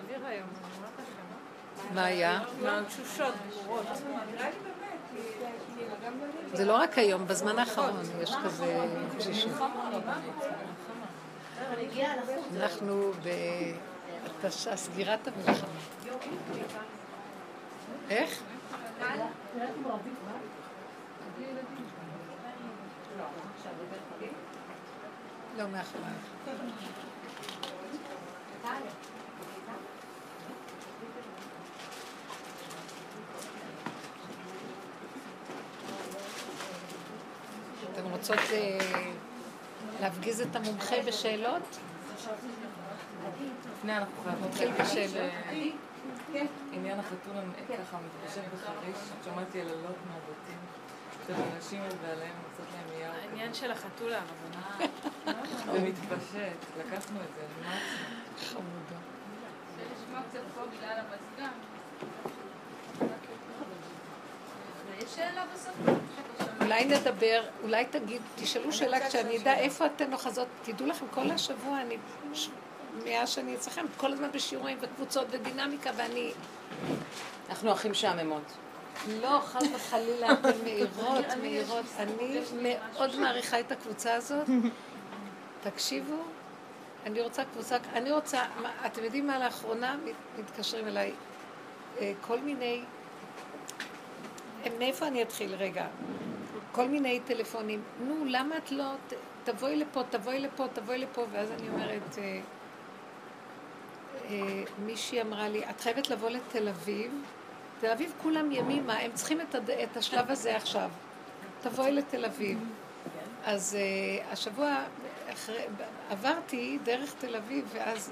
באוויר היום, אני אומרת לכם. מה היה? מהתשושות ברורות. זה לא רק היום, בזמן האחרון יש כזה תשישות. אנחנו בתש"ע, סגירת המלחמה. איך? לא, מאחורייך. אתן רוצות אה, להפגיז את המומחה בשאלות? לפני אנחנו חייבות נתחיל בשאלות. עניין החתול ככה מתפשט בחריש, שמעתי על הלילות מהבתים של אנשים ובעליהם מוצאות להם יער. העניין של החתולה, רבנה. זה מתפשט, לקחנו את זה, אימצנו. חמודה. לשמוע קצת פה בגלל המזגן. יש שאלה בסוף? אולי נדבר, אולי תגיד, תשאלו שאלה כשאני אדע איפה אתן אוחזות. תדעו לכם, כל השבוע אני, מאז שאני אצלכם, כל הזמן בשיעורים וקבוצות ודינמיקה, ואני... אנחנו הכי משעממות. לא, חס וחלילה, אתן מהירות, מהירות. אני מאוד מעריכה את הקבוצה הזאת. תקשיבו, אני רוצה קבוצה, אני רוצה, אתם יודעים מה לאחרונה מת- מתקשרים אליי? אה, כל מיני, מאיפה אני אתחיל רגע? כל מיני טלפונים, נו, למה את לא, תבואי לפה, תבואי לפה, תבואי לפה, ואז אני אומרת, אה, אה, מישהי אמרה לי, את חייבת לבוא לתל אביב, תל אביב כולם ימימה, הם צריכים את, הד... את השלב הזה עכשיו. תבואי לתל אביב. אז uh, השבוע אחרי, עברתי דרך תל אביב, ואז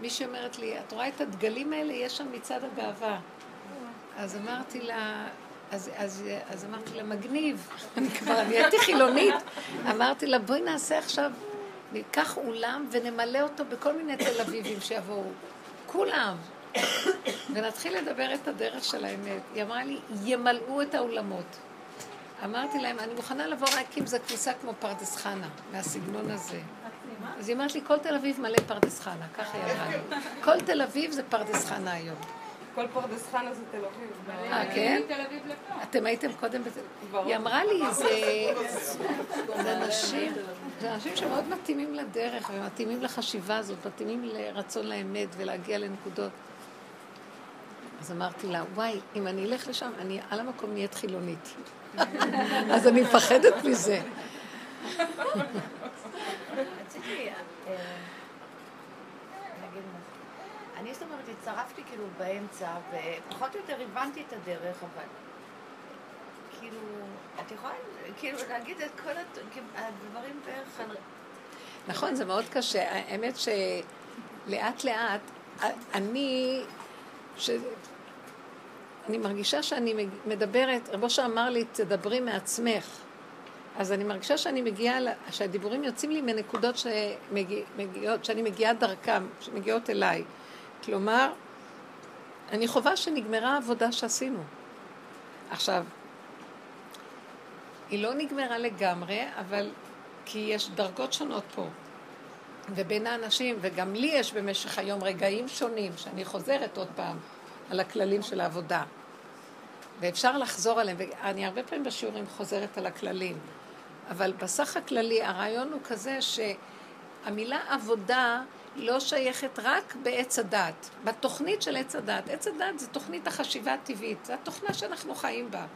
מישהי אומרת לי, את רואה את הדגלים האלה? יש שם מצעד הגאווה. אז אמרתי לה, אז, אז, אז אמרתי לה, מגניב. אני כבר נהייתי חילונית. אמרתי לה, בואי נעשה עכשיו, ניקח אולם ונמלא אותו בכל מיני תל אביבים שיבואו. כולם. ונתחיל לדבר את הדרך של האמת. היא אמרה לי, ימלאו את האולמות. אמרתי להם, אני מוכנה לבוא רק אם זו כניסה כמו פרדס חנה, מהסגנון הזה. אז היא אמרת לי, כל תל אביב מלא פרדס חנה, ככה היא אמרה לי. כל תל אביב זה פרדס חנה היום. כל פרדס חנה זה תל אביב. אה, כן? אתם הייתם קודם אביב. היא אמרה לי, זה זה אנשים, זה אנשים שמאוד מתאימים לדרך ומתאימים לחשיבה הזאת, מתאימים לרצון לאמת ולהגיע לנקודות. אז אמרתי לה, וואי, אם אני אלך לשם, אני על המקום נהיית חילונית. אז אני מפחדת מזה. רציתי אה, להגיד משהו. אני זאת אומרת, הצטרפתי כאילו באמצע, ופחות או יותר הבנתי את הדרך, אבל כאילו, את יכולה כאילו להגיד את כל הת- הדברים בערך על... נכון, זה מאוד קשה. האמת שלאט לאט, אני, ש... אני מרגישה שאני מדברת, רב אושר אמר לי, תדברי מעצמך. אז אני מרגישה שאני מגיעה, שהדיבורים יוצאים לי מנקודות שמגיע, מגיעות, שאני מגיעה דרכם, שמגיעות אליי. כלומר, אני חווה שנגמרה העבודה שעשינו. עכשיו, היא לא נגמרה לגמרי, אבל כי יש דרגות שונות פה. ובין האנשים, וגם לי יש במשך היום רגעים שונים, שאני חוזרת עוד פעם על הכללים של העבודה. ואפשר לחזור עליהם, ואני הרבה פעמים בשיעורים חוזרת על הכללים. אבל בסך הכללי הרעיון הוא כזה שהמילה עבודה לא שייכת רק בעץ הדת, בתוכנית של עץ הדת. עץ הדת זה תוכנית החשיבה הטבעית, זו התוכנה שאנחנו חיים בה.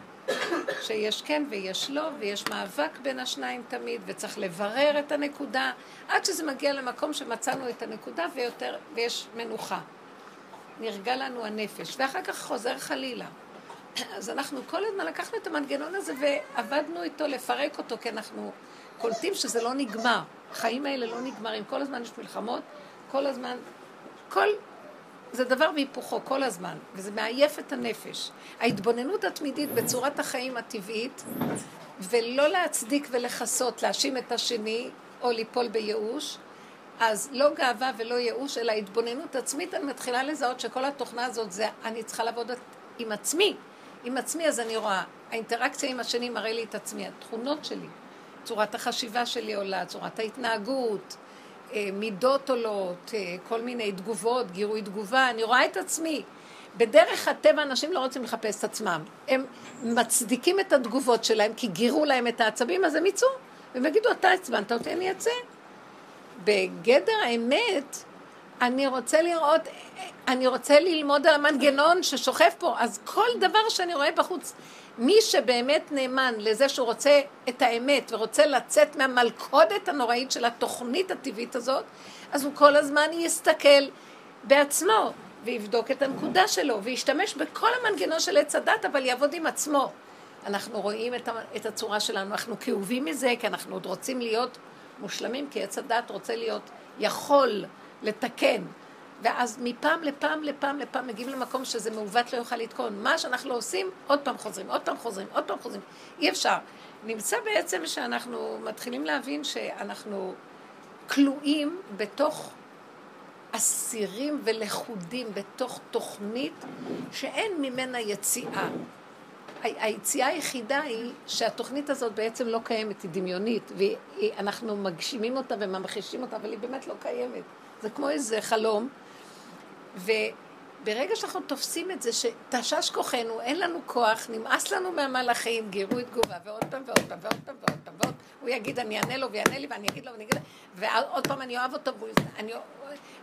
שיש כן ויש לא, ויש מאבק בין השניים תמיד, וצריך לברר את הנקודה, עד שזה מגיע למקום שמצאנו את הנקודה ויותר, ויש מנוחה. נרגע לנו הנפש, ואחר כך חוזר חלילה. אז אנחנו כל הזמן לקחנו את המנגנון הזה ועבדנו איתו לפרק אותו, כי אנחנו קולטים שזה לא נגמר. החיים האלה לא נגמרים, כל הזמן יש מלחמות, כל הזמן, כל... זה דבר והיפוכו כל הזמן, וזה מעייף את הנפש. ההתבוננות התמידית בצורת החיים הטבעית, ולא להצדיק ולכסות, להאשים את השני, או ליפול בייאוש, אז לא גאווה ולא ייאוש, אלא התבוננות עצמית, אני מתחילה לזהות שכל התוכנה הזאת זה אני צריכה לעבוד עם עצמי. עם עצמי אז אני רואה, האינטראקציה עם השני מראה לי את עצמי, התכונות שלי, צורת החשיבה שלי עולה, צורת ההתנהגות, מידות עולות, אה, כל מיני תגובות, גירוי תגובה, אני רואה את עצמי. בדרך הטבע אנשים לא רוצים לחפש את עצמם. הם מצדיקים את התגובות שלהם כי גירו להם את העצבים, אז הם יצאו. והם יגידו, אתה עצבנת אותי, אני אצא. בגדר האמת, אני רוצה לראות, אני רוצה ללמוד על המנגנון ששוכב פה, אז כל דבר שאני רואה בחוץ, מי שבאמת נאמן לזה שהוא רוצה את האמת ורוצה לצאת מהמלכודת הנוראית של התוכנית הטבעית הזאת, אז הוא כל הזמן יסתכל בעצמו ויבדוק את הנקודה שלו וישתמש בכל המנגנון של עץ הדת, אבל יעבוד עם עצמו. אנחנו רואים את הצורה שלנו, אנחנו כאובים מזה, כי אנחנו עוד רוצים להיות מושלמים, כי עץ הדת רוצה להיות יכול לתקן. ואז מפעם לפעם לפעם לפעם מגיעים למקום שזה מעוות לא יוכל לתקון. מה שאנחנו לא עושים, עוד פעם חוזרים, עוד פעם חוזרים, עוד פעם חוזרים. אי אפשר. נמצא בעצם שאנחנו מתחילים להבין שאנחנו כלואים בתוך אסירים ולכודים, בתוך תוכנית שאין ממנה יציאה. היציאה היחידה היא שהתוכנית הזאת בעצם לא קיימת, היא דמיונית, ואנחנו מגשימים אותה וממחישים אותה, אבל היא באמת לא קיימת. זה כמו איזה חלום, וברגע שאנחנו תופסים את זה, שתשש כוחנו, אין לנו כוח, נמאס לנו מהמלאכים, גירוי תגובה, ועוד פעם ועוד פעם ועוד פעם ועוד פעם ועוד הוא יגיד, אני אענה לו ויענה לי, ואני אגיד לו ואני אגיד לו, ועוד פעם אני אוהב אותו, ואני,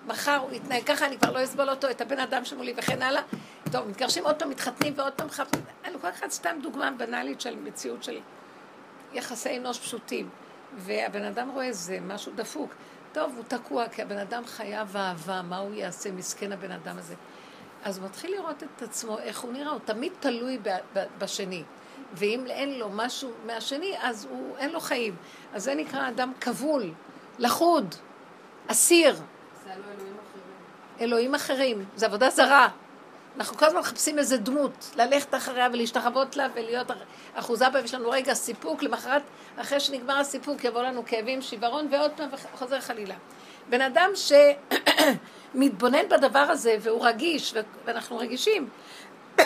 מחר הוא יתנהג ככה, אני כבר לא אסבול אותו, את הבן אדם שמולי וכן הלאה. טוב, מתגרשים עוד פעם, מתחתנים ועוד פעם חפשים. אני לוקחת סתם דוגמה בנאלית של מציאות של יחסי אנוש פשוטים. והבן אדם רואה זה משהו דפוק. טוב, הוא תקוע, כי הבן אדם חייב אהבה, מה הוא יעשה? מסכן הבן אדם הזה. אז הוא מתחיל לראות את עצמו, איך הוא נראה, הוא תמיד תלוי ב- ב- בשני. ואם אין לו משהו מהשני, אז הוא, אין לו חיים. אז זה נקרא אדם כבול, לחוד, אסיר. זה אלו אלוהים אחרים. אלוהים אחרים, זה עבודה זרה. אנחנו כל הזמן מחפשים איזה דמות, ללכת אחריה ולהשתחוות לה ולהיות אחוזה בה, ויש לנו רגע סיפוק, למחרת, אחרי שנגמר הסיפוק, יבוא לנו כאבים, שיוורון, ועוד פעם וחוזר חלילה. בן אדם שמתבונן בדבר הזה, והוא רגיש, ואנחנו רגישים,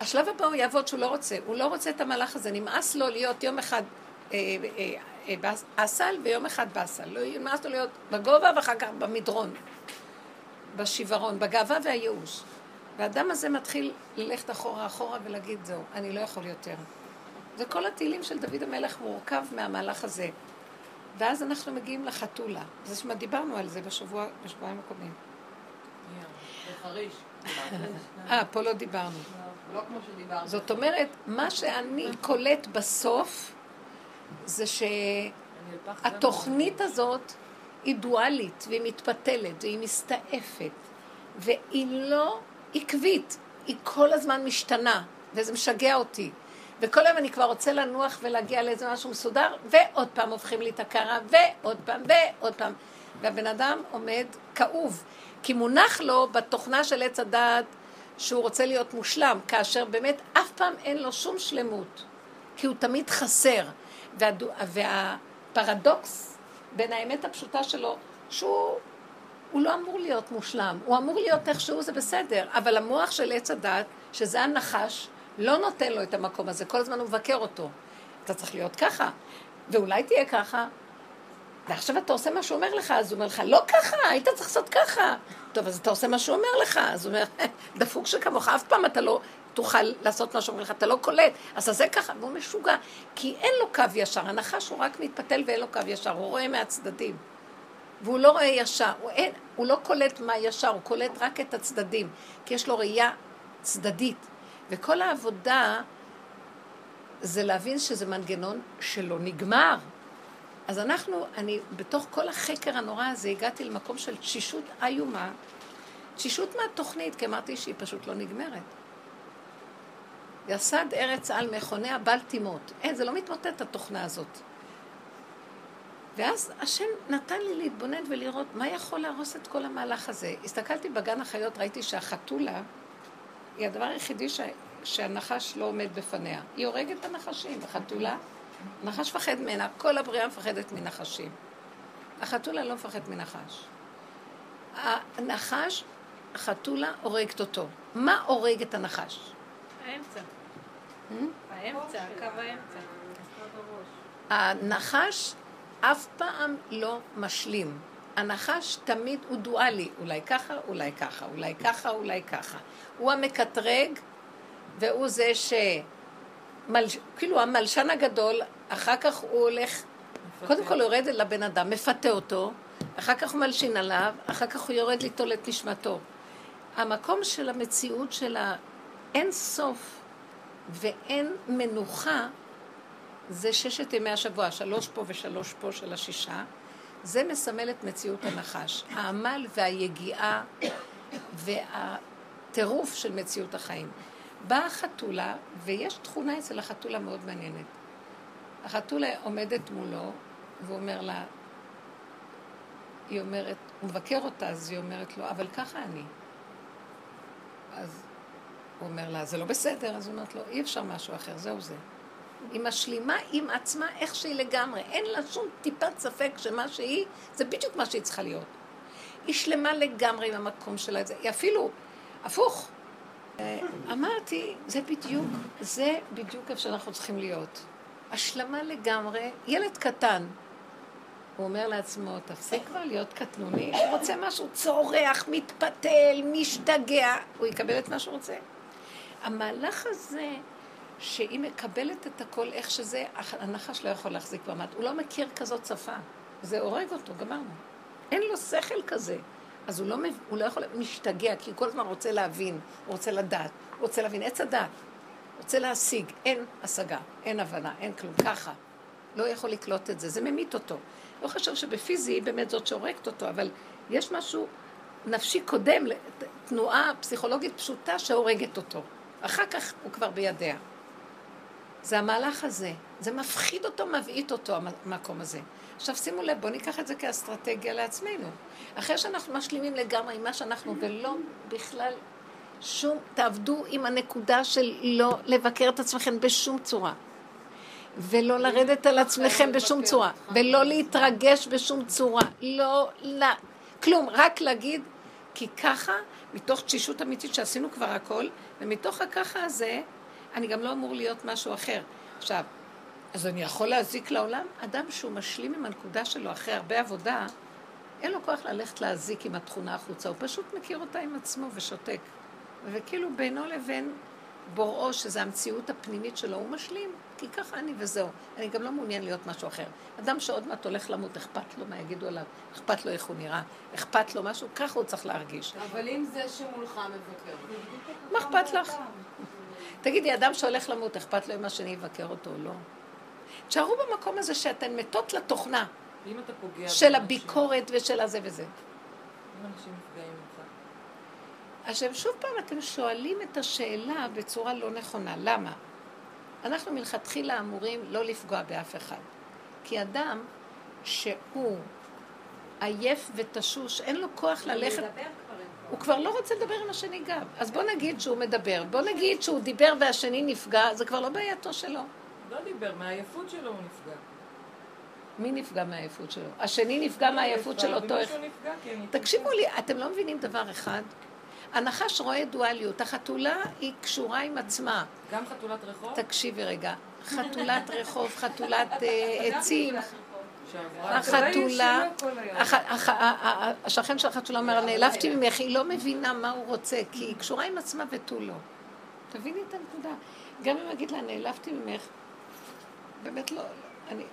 השלב הבא הוא יעבוד שהוא לא רוצה, הוא לא רוצה את המהלך הזה, נמאס לו להיות יום אחד אה, אה, אה, באסל ויום אחד באסל, לא, נמאס לו להיות בגובה ואחר כך במדרון. בשיוורון, בגאווה והייאוש. והאדם הזה מתחיל ללכת אחורה אחורה ולהגיד, זהו, אני לא יכול יותר. זה כל התהילים של דוד המלך מורכב מהמהלך הזה. ואז אנחנו מגיעים לחתולה. זה שמה דיברנו על זה בשבוע, בשבועיים הקודמים. אה, פה לא דיברנו. לא כמו שדיברנו. זאת אומרת, מה שאני קולט בסוף, זה שהתוכנית הזאת היא דואלית, והיא מתפתלת, והיא מסתעפת, והיא לא עקבית, היא כל הזמן משתנה, וזה משגע אותי. וכל היום אני כבר רוצה לנוח ולהגיע לאיזה משהו מסודר, ועוד פעם הופכים לי את הקרה, ועוד פעם, ועוד פעם. והבן אדם עומד כאוב, כי מונח לו בתוכנה של עץ הדעת שהוא רוצה להיות מושלם, כאשר באמת אף פעם אין לו שום שלמות, כי הוא תמיד חסר. והדו, והפרדוקס בין האמת הפשוטה שלו, שהוא הוא לא אמור להיות מושלם, הוא אמור להיות איכשהו, זה בסדר, אבל המוח של עץ הדת, שזה הנחש, לא נותן לו את המקום הזה, כל הזמן הוא מבקר אותו. אתה צריך להיות ככה, ואולי תהיה ככה, ועכשיו אתה עושה מה שהוא אומר לך, אז הוא אומר לך, לא ככה, היית צריך לעשות ככה. טוב, אז אתה עושה מה שהוא אומר לך, אז הוא אומר, דפוק שכמוך, אף פעם אתה לא תוכל לעשות מה שאומרים לך, אתה לא קולט, אז זה ככה, והוא משוגע, כי אין לו קו ישר, הנחש הוא רק מתפתל ואין לו קו ישר, הוא רואה מהצדדים. והוא לא רואה ישר, הוא, אין, הוא לא קולט מה ישר, הוא קולט רק את הצדדים, כי יש לו ראייה צדדית. וכל העבודה זה להבין שזה מנגנון שלא נגמר. אז אנחנו, אני, בתוך כל החקר הנורא הזה, הגעתי למקום של תשישות איומה, תשישות מהתוכנית, כי אמרתי שהיא פשוט לא נגמרת. יסד ארץ על מכוניה בל תימות. אין, זה לא מתמוטט התוכנה הזאת. ואז השם נתן לי להתבונן ולראות מה יכול להרוס את כל המהלך הזה. הסתכלתי בגן החיות, ראיתי שהחתולה היא הדבר היחידי ש... שהנחש לא עומד בפניה. היא הורגת את הנחשים, החתולה, הנחש מפחד ממנה, כל הבריאה מפחדת מנחשים. החתולה לא מפחדת מנחש. הנחש, החתולה הורגת אותו. מה הורג את הנחש? האמצע. האמצע, קו האמצע. הנחש אף פעם לא משלים. הנחש תמיד הוא דואלי, אולי ככה, אולי ככה, אולי ככה, אולי ככה. הוא המקטרג, והוא זה ש... מל... כאילו המלשן הגדול, אחר כך הוא הולך, קודם כל יורד לבן אדם, מפתה אותו, אחר כך הוא מלשין עליו, אחר כך הוא יורד ליטול את נשמתו. המקום של המציאות של האין סוף ואין מנוחה, זה ששת ימי השבוע, שלוש פה ושלוש פה של השישה. זה מסמל את מציאות הנחש. העמל והיגיעה והטירוף של מציאות החיים. באה החתולה, ויש תכונה אצל החתולה מאוד מעניינת. החתולה עומדת מולו, והוא אומר לה, היא אומרת, הוא מבקר אותה, אז היא אומרת לו, אבל ככה אני. אז הוא אומר לה, זה לא בסדר, אז היא אומרת לו, אי אפשר משהו אחר, זהו זה. היא משלימה עם עצמה איך שהיא לגמרי. אין לה שום טיפת ספק שמה שהיא, זה בדיוק מה שהיא צריכה להיות. היא שלמה לגמרי עם המקום שלה. היא אפילו, הפוך. אמרתי, זה בדיוק, זה בדיוק איפה שאנחנו צריכים להיות. השלמה לגמרי, ילד קטן. הוא אומר לעצמו, תפסיק כבר להיות קטנוני, הוא רוצה משהו, צורח, מתפתל, משתגע, הוא יקבל את מה שהוא רוצה. המהלך הזה שהיא מקבלת את הכל איך שזה, הנחש לא יכול להחזיק במד. הוא לא מכיר כזאת שפה. זה הורג אותו, גמרנו. אין לו שכל כזה. אז הוא לא, הוא לא יכול, משתגע, כי הוא כל הזמן רוצה להבין, הוא רוצה לדעת, הוא רוצה להבין, עץ הדעת, רוצה להשיג, אין השגה, אין הבנה, אין כלום, ככה. לא יכול לקלוט את זה, זה ממית אותו. לא חשוב שבפיזי היא באמת זאת שהורגת אותו, אבל יש משהו נפשי קודם, תנועה פסיכולוגית פשוטה שהורגת אותו. אחר כך הוא כבר בידיה. זה המהלך הזה. זה מפחיד אותו, מבעית אותו, המקום הזה. עכשיו שימו לב, בואו ניקח את זה כאסטרטגיה לעצמנו. אחרי שאנחנו משלימים לגמרי עם מה שאנחנו, ולא בכלל שום, תעבדו עם הנקודה של לא לבקר את עצמכם בשום צורה. ולא לרדת על עצמכם בשום צורה, ולא להתרגש בשום צורה, לא, לא, כלום, רק להגיד, כי ככה, מתוך תשישות אמיתית שעשינו כבר הכל, ומתוך הככה הזה, אני גם לא אמור להיות משהו אחר. עכשיו, אז אני יכול להזיק לעולם? אדם שהוא משלים עם הנקודה שלו אחרי הרבה עבודה, אין לו כוח ללכת להזיק עם התכונה החוצה, הוא פשוט מכיר אותה עם עצמו ושותק. וכאילו בינו לבין בוראו, שזה המציאות הפנימית שלו, הוא משלים, כי ככה אני וזהו. אני גם לא מעוניין להיות משהו אחר. אדם שעוד מעט הולך למות, אכפת לו מה יגידו עליו, אכפת לו איך הוא נראה, אכפת לו משהו, ככה הוא צריך להרגיש. אבל אם זה שמולך מבקר. מה אכפת לך? תגידי, אדם שהולך למות, אכפת לו אם השני יבקר אותו או לא? תשארו במקום הזה שאתן מתות לתוכנה של הביקורת ושל הזה וזה. עכשיו, שוב פעם אתם שואלים את השאלה בצורה לא נכונה. למה? אנחנו מלכתחילה אמורים לא לפגוע באף אחד. כי אדם שהוא עייף ותשוש, אין לו כוח ללכת... הוא כבר לא רוצה לדבר עם השני גם. אז בוא נגיד שהוא מדבר. בוא נגיד שהוא דיבר והשני נפגע, זה כבר לא בעייתו שלו. לא דיבר, מהעייפות שלו הוא נפגע. מי נפגע מהעייפות שלו? השני נפגע מהעייפות של אותו... תקשיבו לי, אתם לא מבינים דבר אחד? הנחש רואה דואליות, החתולה היא קשורה עם עצמה. גם חתולת רחוב? תקשיבי רגע, חתולת רחוב, חתולת אה, עצים. החתולה, השכן של החתולה אומר, נעלבתי ממך, היא לא מבינה מה הוא רוצה, כי היא קשורה עם עצמה ותו לא. תביני את הנקודה. גם אם אגיד לה, נעלבתי ממך, באמת לא, אני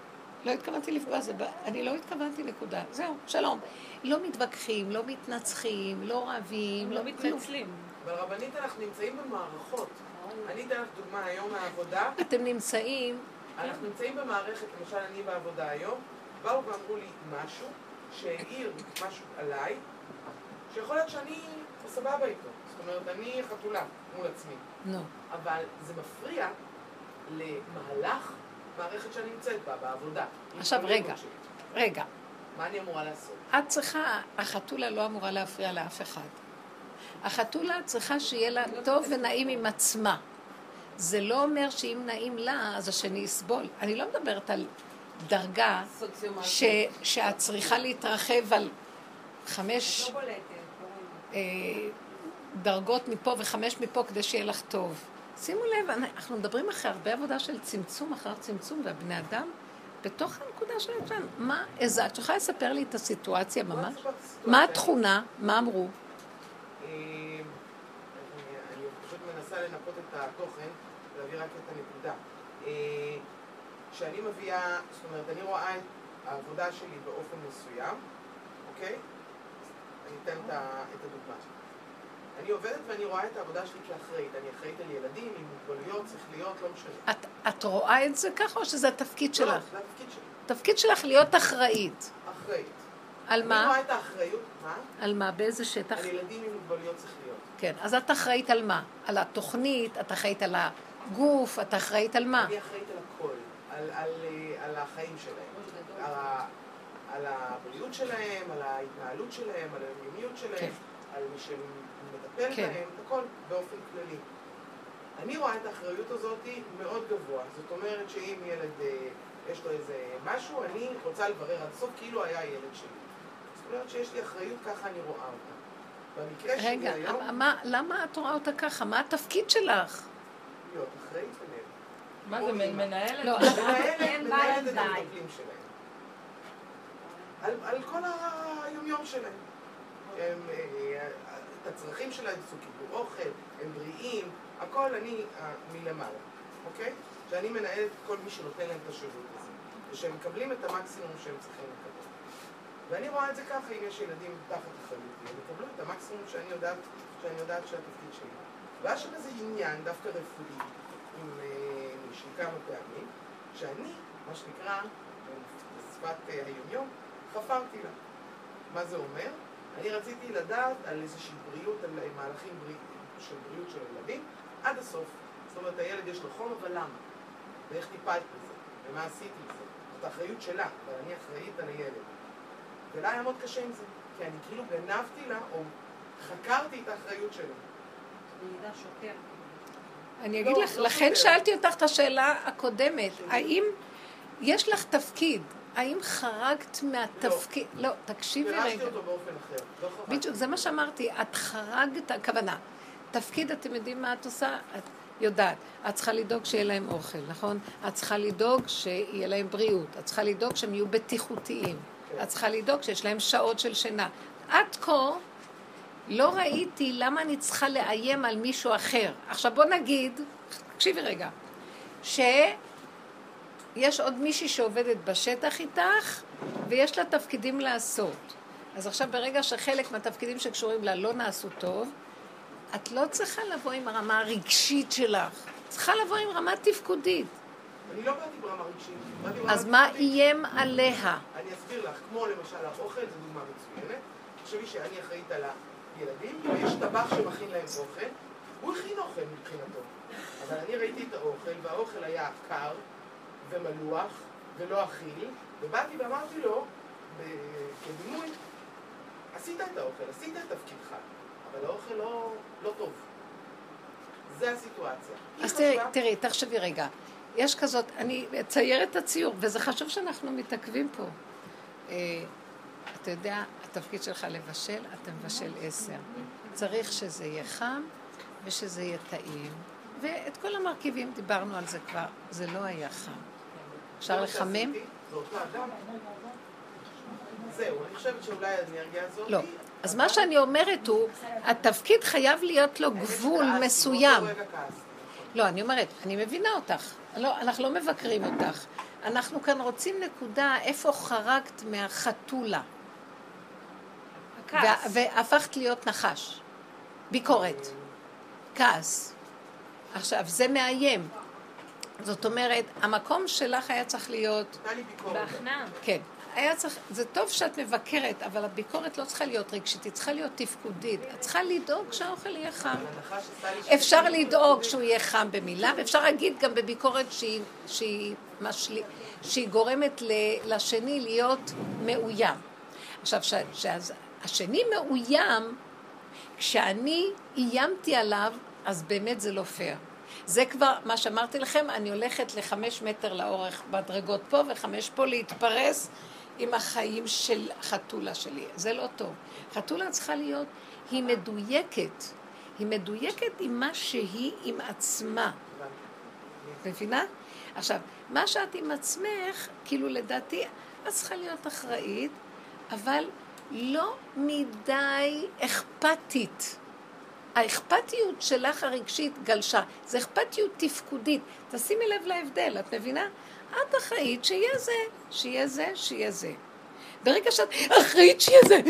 לא התכוונתי לפגוע, זה, אני לא התכוונתי, נקודה. זהו, שלום. לא מתווכחים, לא מתנצחים, לא רבים, לא מתנצלים. אבל רבנית, אנחנו נמצאים במערכות. אני אתן לך דוגמה היום מהעבודה. אתם נמצאים... אנחנו נמצאים במערכת, למשל אני בעבודה היום, באו ואמרו לי משהו שהעיר משהו עליי, שיכול להיות שאני סבבה איתו. זאת אומרת, אני חתולה מול עצמי. נו. אבל זה מפריע למהלך מערכת שאני נמצאת בה, בעבודה. עכשיו, רגע, רגע. מה אני אמורה לעשות? את צריכה, החתולה לא אמורה להפריע לאף אחד. החתולה צריכה שיהיה לה טוב ונעים עם עצמה. זה לא אומר שאם נעים לה, אז השני יסבול. אני לא מדברת על דרגה ש, שאת צריכה להתרחב על חמש לא אה, דרגות מפה וחמש מפה כדי שיהיה לך טוב. שימו לב, אנחנו מדברים אחרי הרבה עבודה של צמצום אחר צמצום, והבני אדם בתוך הנקודה של עצמם, מה, איזה, את יכולה לספר לי את הסיטואציה ממש? מה התכונה? מה אמרו? אה, אני פשוט מנסה לנקות את התוכן, להביא רק את הנקודה. אה, כשאני מביאה, זאת אומרת, אני רואה את העבודה שלי באופן מסוים, אוקיי? אני אתן את הדוגמה. אני עובדת ואני רואה את העבודה שלי כאחראית. אני אחראית על ילדים עם מוגבלויות, שכליות, לא משנה. את, את רואה את זה ככה או שזה התפקיד לא, שלך? זה התפקיד שלי. התפקיד שלך להיות אחראית. אחראית. על אני מה? רואה את האחריות, מה? על מה? באיזה שטח? על ילדים עם מוגבלויות שכליות. כן, אז את אחראית על מה? על התוכנית, את אחראית על הגוף, את אחראית על מה? אני אחראית על הכל, על, על, אה, על החיים שלהם, על, על הבריאות שלהם, על ההתנהלות שלהם, על היומיומיות שלהם, כן. על מי שמטפל כן. בהם, הכל באופן כללי. אני רואה את האחריות הזאת מאוד גבוה, זאת אומרת שאם ילד אה, יש לו איזה משהו, אני רוצה לברר עד הסוף כאילו היה הילד שלי. זאת אומרת שיש לי אחריות, ככה אני רואה אותה. במקרה שלי רגע, היום, מה, למה את רואה אותה ככה? מה התפקיד שלך? להיות אחראית עליהם. מה זה. מנהלת? לא, מנהלת, מנהלת את. המטפלים שלהם. על, על כל היומיום שלהם. הם, אה, את הצרכים שלהם, עשו קיבלו אוכל, הם בריאים, הכל אני אה, מלמעלה, אוקיי? שאני מנהלת את כל מי שנותן להם את השירות הזה. ושהם מקבלים את המקסימום שהם צריכים לקבל. ואני רואה את זה ככה, אם יש ילדים תחת אחריותי, הם יקבלו את המקסימום שאני יודעת, שאני יודעת שהתפקיד שלי. והיה שם איזה עניין, דווקא רפואי, עם אה, מישהי כמה פעמים, שאני, מה שנקרא, בשפת אה, היומיום, חפרתי לה. מה זה אומר? אני רציתי לדעת על איזושהי בריאות, על מהלכים בריא, של בריאות של הילדים, עד הסוף. זאת אומרת, הילד יש לו חום, אבל למה? ואיך טיפלת בזה? ומה עשית עם זה? זאת האחריות שלה, אבל אני אחראית על הילד. ולה היה מאוד קשה עם זה, כי אני כאילו גנבתי לה, או חקרתי את האחריות שלה. נהייתה שוטר. אני אגיד לא, לך, לא לכן. שאלתי אותך את השאלה הקודמת, האם יש לך תפקיד? האם חרגת מהתפקיד? לא, תקשיבי פירשתי רגע. אותו באופן אחר. לא חרגתי. בדיוק, זה מה שאמרתי, את חרגת, הכוונה. תפקיד, אתם יודעים מה את עושה? את יודעת. את צריכה לדאוג שיהיה להם אוכל, נכון? את צריכה לדאוג שיהיה להם בריאות. את צריכה לדאוג שהם יהיו בטיחותיים. כן. את צריכה לדאוג שיש להם שעות של שינה. עד כה לא ראיתי למה אני צריכה לאיים על מישהו אחר. עכשיו בוא נגיד, תקשיבי רגע, שיש עוד מישהי שעובדת בשטח איתך, ויש לה תפקידים לעשות. אז עכשיו ברגע שחלק מהתפקידים שקשורים לה לא נעשו טוב, את לא צריכה לבוא עם הרמה הרגשית שלך, צריכה לבוא עם רמה תפקודית. אני לא באתי ברמה רגשית, באתי ברמה אז מה. איים עליה? אני אסביר לך, כמו למשל האוכל, זו דוגמה מצוינת. תחשבי שאני אחראית על הילדים, ויש טבח שמכין להם אוכל, הוא הכין אוכל מבחינתו. אבל אני ראיתי את האוכל, והאוכל היה קר ומלוח ולא אכיל, ובאתי ואמרתי לו, כדימוי, עשית את האוכל, עשית את תפקידך, אבל האוכל לא, לא טוב. זה הסיטואציה. אז תראי, חשבה- תראי, תחשבי רגע. יש כזאת, אני אצייר את הציור, וזה חשוב שאנחנו מתעכבים פה. אה, אתה יודע, התפקיד שלך לבשל, אתה מבשל עשר. צריך שזה יהיה חם ושזה יהיה טעים. ואת כל המרכיבים, דיברנו על זה כבר, זה לא היה חם. אפשר לחמם? שעשיתי, זה אותו אדם. זהו, אני חושבת שאולי האנרגיה הזאת... לא. אז מה שאני אומרת הוא, התפקיד חייב להיות לו גבול מסוים. לא, אני אומרת, אני מבינה אותך. לא, אנחנו לא מבקרים אותך. אנחנו כאן רוצים נקודה איפה חרגת מהחתולה. וה- והפכת להיות נחש. ביקורת. כעס. עכשיו, זה מאיים. זאת אומרת, המקום שלך היה צריך להיות, הייתה לי ביקורת. בהכנעה. כן, היה צריך, זה טוב שאת מבקרת, אבל הביקורת לא צריכה להיות רגשית, היא צריכה להיות תפקודית. את צריכה לדאוג שהאוכל יהיה חם. אפשר לדאוג. שהוא יהיה חם במילה, ואפשר להגיד גם בביקורת שהיא, שהיא, משלי, שהיא גורמת לשני להיות מאוים. עכשיו, ש- שאז השני מאוים, כשאני איימתי עליו, אז באמת זה לא פייר. זה כבר, מה שאמרתי לכם, אני הולכת לחמש מטר לאורך מדרגות פה וחמש פה להתפרס עם החיים של חתולה שלי. זה לא טוב. חתולה צריכה להיות, היא מדויקת. היא מדויקת עם מה שהיא עם עצמה. מבינה? עכשיו, מה שאת עם עצמך, כאילו לדעתי, את צריכה להיות אחראית, אבל לא מדי אכפתית. האכפתיות שלך הרגשית גלשה, זה אכפתיות תפקודית. תשימי לב להבדל, את מבינה? את אחראית שיהיה זה, שיהיה זה, שיהיה זה. ברגע שאת אחראית שיהיה זה...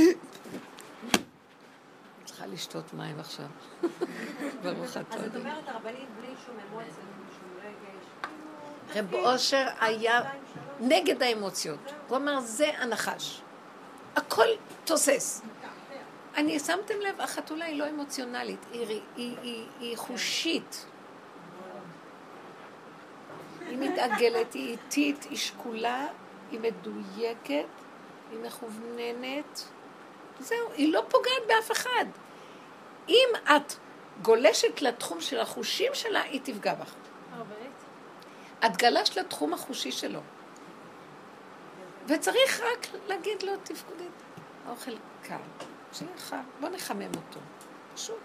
צריכה לשתות מים עכשיו. ברוך אתה. אז את אומרת הרבנית בלי שום אמוציה, בלי שום רגש. רב כאילו, אושר היה. נגד האמוציות. הוא אמר, זה הנחש. הכל תוסס. אני, שמתם לב, החתולה היא לא אמוציונלית, היא, היא, היא, היא, חושית. היא מתעגלת, היא איטית, היא שקולה, היא מדויקת, היא מכווננת. זהו, היא לא פוגעת באף אחד. אם את גולשת לתחום של החושים שלה, היא תפגע בך. את גלשת לתחום החושי שלו. וצריך רק להגיד לו תפקודית. האוכל קר, שיהיה חם, בוא נחמם אותו. פשוט.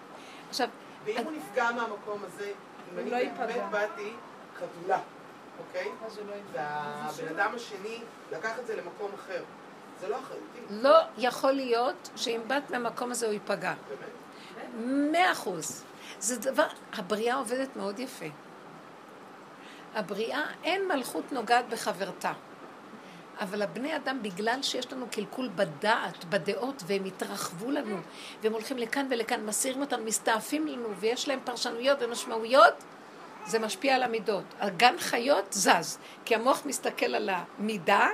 עכשיו, ואם הוא נפגע מהמקום הזה, אם אני לא באמת ייפגע. באתי חתולה, אוקיי? אז הוא לא יפגע. והבן אדם השני לקח את זה למקום אחר. זה לא אחריותי, לא יכול להיות שאם באת מהמקום הזה הוא ייפגע. באמת. מאה אחוז. זה דבר, הבריאה עובדת מאוד יפה. הבריאה, אין מלכות נוגעת בחברתה. אבל הבני אדם, בגלל שיש לנו קלקול בדעת, בדעות, והם התרחבו לנו, והם הולכים לכאן ולכאן, מסירים אותם, מסתעפים לנו, ויש להם פרשנויות ומשמעויות, זה משפיע על המידות. הגן חיות זז, כי המוח מסתכל על המידה,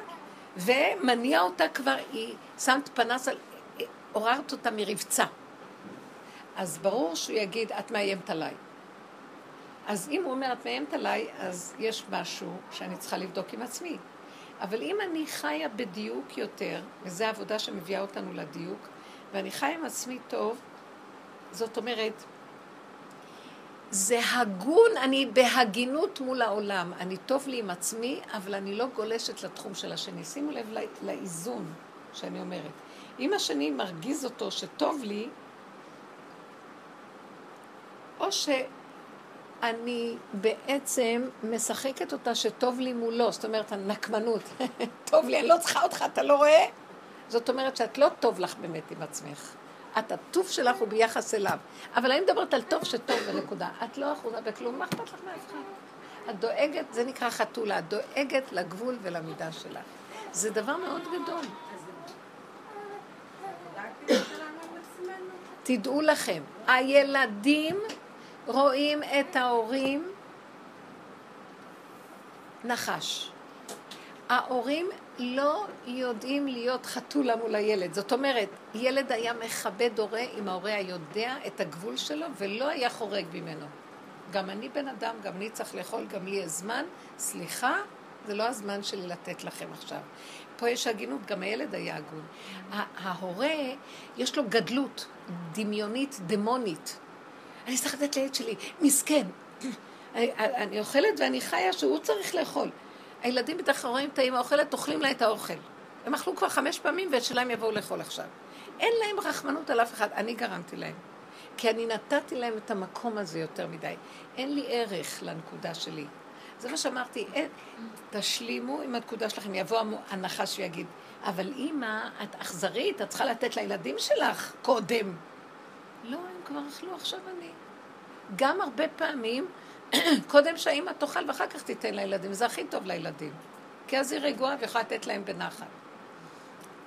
ומניע אותה כבר, היא שמת פנס על... עוררת אותה מרבצה. אז ברור שהוא יגיד, את מאיימת עליי. אז אם הוא אומר, את מאיימת עליי, אז יש משהו שאני צריכה לבדוק עם עצמי. אבל אם אני חיה בדיוק יותר, וזו העבודה שמביאה אותנו לדיוק, ואני חיה עם עצמי טוב, זאת אומרת, זה הגון, אני בהגינות מול העולם. אני טוב לי עם עצמי, אבל אני לא גולשת לתחום של השני. שימו לב לא- לאיזון שאני אומרת. אם השני מרגיז אותו שטוב לי, או שאני בעצם משחקת אותה שטוב לי מולו, זאת אומרת, הנקמנות. טוב לי, אני לא צריכה אותך, אתה לא רואה? זאת אומרת שאת לא טוב לך באמת עם עצמך. את הטוב שלך הוא ביחס אליו. אבל אני מדברת על טוב שטוב בנקודה. את לא אחוזה בכלום, מה אכפת לך מאף אחד? את דואגת, זה נקרא חתולה, את דואגת לגבול ולמידה שלה. זה דבר מאוד גדול. תדעו לכם, הילדים רואים את ההורים נחש. ההורים לא יודעים להיות חתולה מול הילד. זאת אומרת, ילד היה מכבד הורה אם ההורה היה יודע את הגבול שלו ולא היה חורג ממנו. גם אני בן אדם, גם אני צריך לאכול, גם לי יש זמן. סליחה, זה לא הזמן שלי לתת לכם עכשיו. פה יש הגינות, גם הילד היה הגון. ההורה, יש לו גדלות דמיונית, דמונית. אני צריך לתת לילד שלי, מסכן. אני, אוכלת ואני חיה שהוא צריך לאכול. הילדים בטח רואים את האמא אוכלת, אוכלים לה את האוכל. הם אכלו כבר חמש פעמים ואת שלהם יבואו לאכול עכשיו. אין להם רחמנות על אף אחד, אני גרמתי להם. כי אני נתתי להם את המקום הזה יותר מדי. אין לי ערך לנקודה שלי. זה מה שאמרתי, אין, תשלימו עם הנקודה שלכם. יבוא הנחש ויגיד, אבל אימא, את אכזרית, את צריכה לתת לילדים שלך קודם. לא, הם כבר אכלו, עכשיו אני. גם הרבה פעמים, קודם שהאימא תאכל ואחר כך תיתן לילדים, זה הכי טוב לילדים. כי אז היא רגועה ויכולה לתת להם בנחת.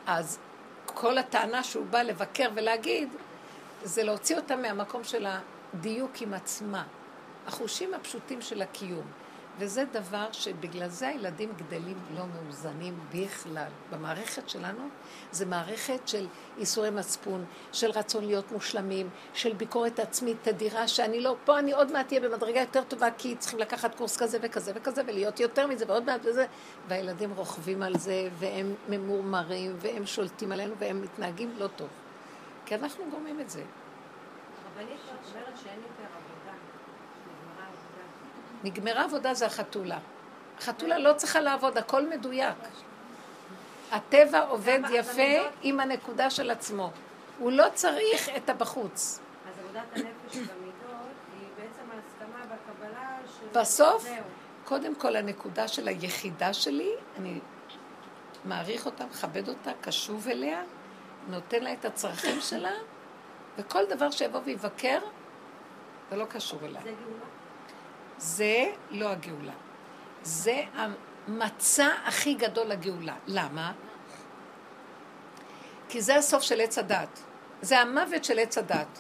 אז כל הטענה שהוא בא לבקר ולהגיד, זה להוציא אותה מהמקום של הדיוק עם עצמה. החושים הפשוטים של הקיום. וזה דבר שבגלל זה הילדים גדלים לא מאוזנים בכלל. במערכת שלנו זה מערכת של איסורי מצפון, של רצון להיות מושלמים, של ביקורת עצמית תדירה, שאני לא, פה אני עוד מעט אהיה במדרגה יותר טובה, כי צריכים לקחת קורס כזה וכזה וכזה, ולהיות יותר מזה ועוד מעט וזה, והילדים רוכבים על זה, והם ממורמרים, והם שולטים עלינו, והם מתנהגים לא טוב. כי אנחנו גורמים את זה. הרבנית אומרת שאין יותר עבודה. נגמרה העבודה. נגמרה עבודה זה החתולה. החתולה לא צריכה לעבוד, הכל מדויק. הטבע עובד יפה המידות- עם הנקודה של עצמו. הוא לא צריך את הבחוץ. אז עבודת הנפש במידות היא בעצם ההסכמה והקבלה של... בסוף. קודם כל הנקודה של היחידה שלי, אני מעריך אותה, מכבד אותה, קשוב אליה, נותן לה את הצרכים שלה, וכל דבר שיבוא ויבקר, זה לא קשור אליי. זה גאולה? זה לא הגאולה. זה המצע הכי גדול לגאולה. למה? כי זה הסוף של עץ הדת. זה המוות של עץ הדת.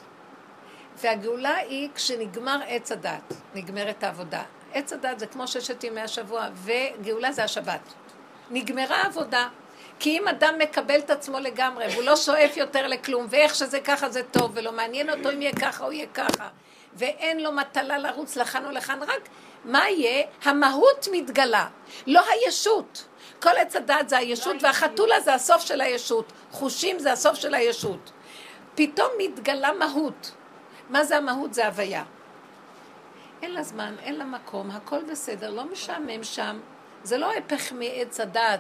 והגאולה היא כשנגמר עץ הדת, נגמרת העבודה. עץ הדת זה כמו ששת ימי השבוע, וגאולה זה השבת. נגמרה העבודה. כי אם אדם מקבל את עצמו לגמרי, והוא לא שואף יותר לכלום, ואיך שזה ככה זה טוב, ולא מעניין אותו אם יהיה ככה או יהיה ככה, ואין לו מטלה לרוץ לכאן או לכאן, רק מה יהיה? המהות מתגלה, לא הישות. כל עץ הדת זה הישות, והחתולה זה הסוף של הישות. חושים זה הסוף של הישות. פתאום מתגלה מהות. מה זה המהות? זה הוויה. אין לה זמן, אין לה מקום, הכל בסדר, לא משעמם שם. זה לא הפך מעץ הדעת.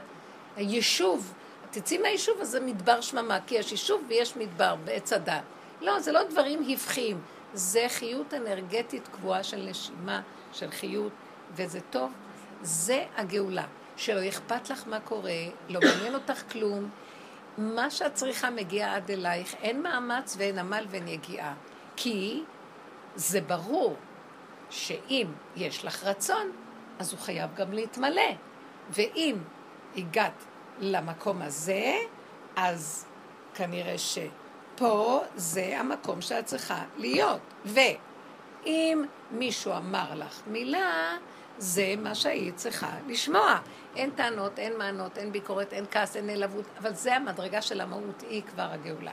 היישוב, תצאי מהיישוב הזה מדבר שממה, כי יש יישוב ויש מדבר בעץ הדעת. לא, זה לא דברים הפכים, זה חיות אנרגטית קבועה של נשימה, של חיות, וזה טוב. זה הגאולה, שלא אכפת לך מה קורה, לא מעניין אותך כלום. מה שאת צריכה מגיע עד אלייך, אין מאמץ ואין עמל ואין יגיעה. כי זה ברור שאם יש לך רצון, אז הוא חייב גם להתמלא. ואם הגעת למקום הזה, אז כנראה שפה זה המקום שאת צריכה להיות. ואם מישהו אמר לך מילה, זה מה שהיית צריכה לשמוע. אין טענות, אין מענות, אין ביקורת, אין כעס, אין נעלבות, אבל זה המדרגה של המהות, היא כבר הגאולה.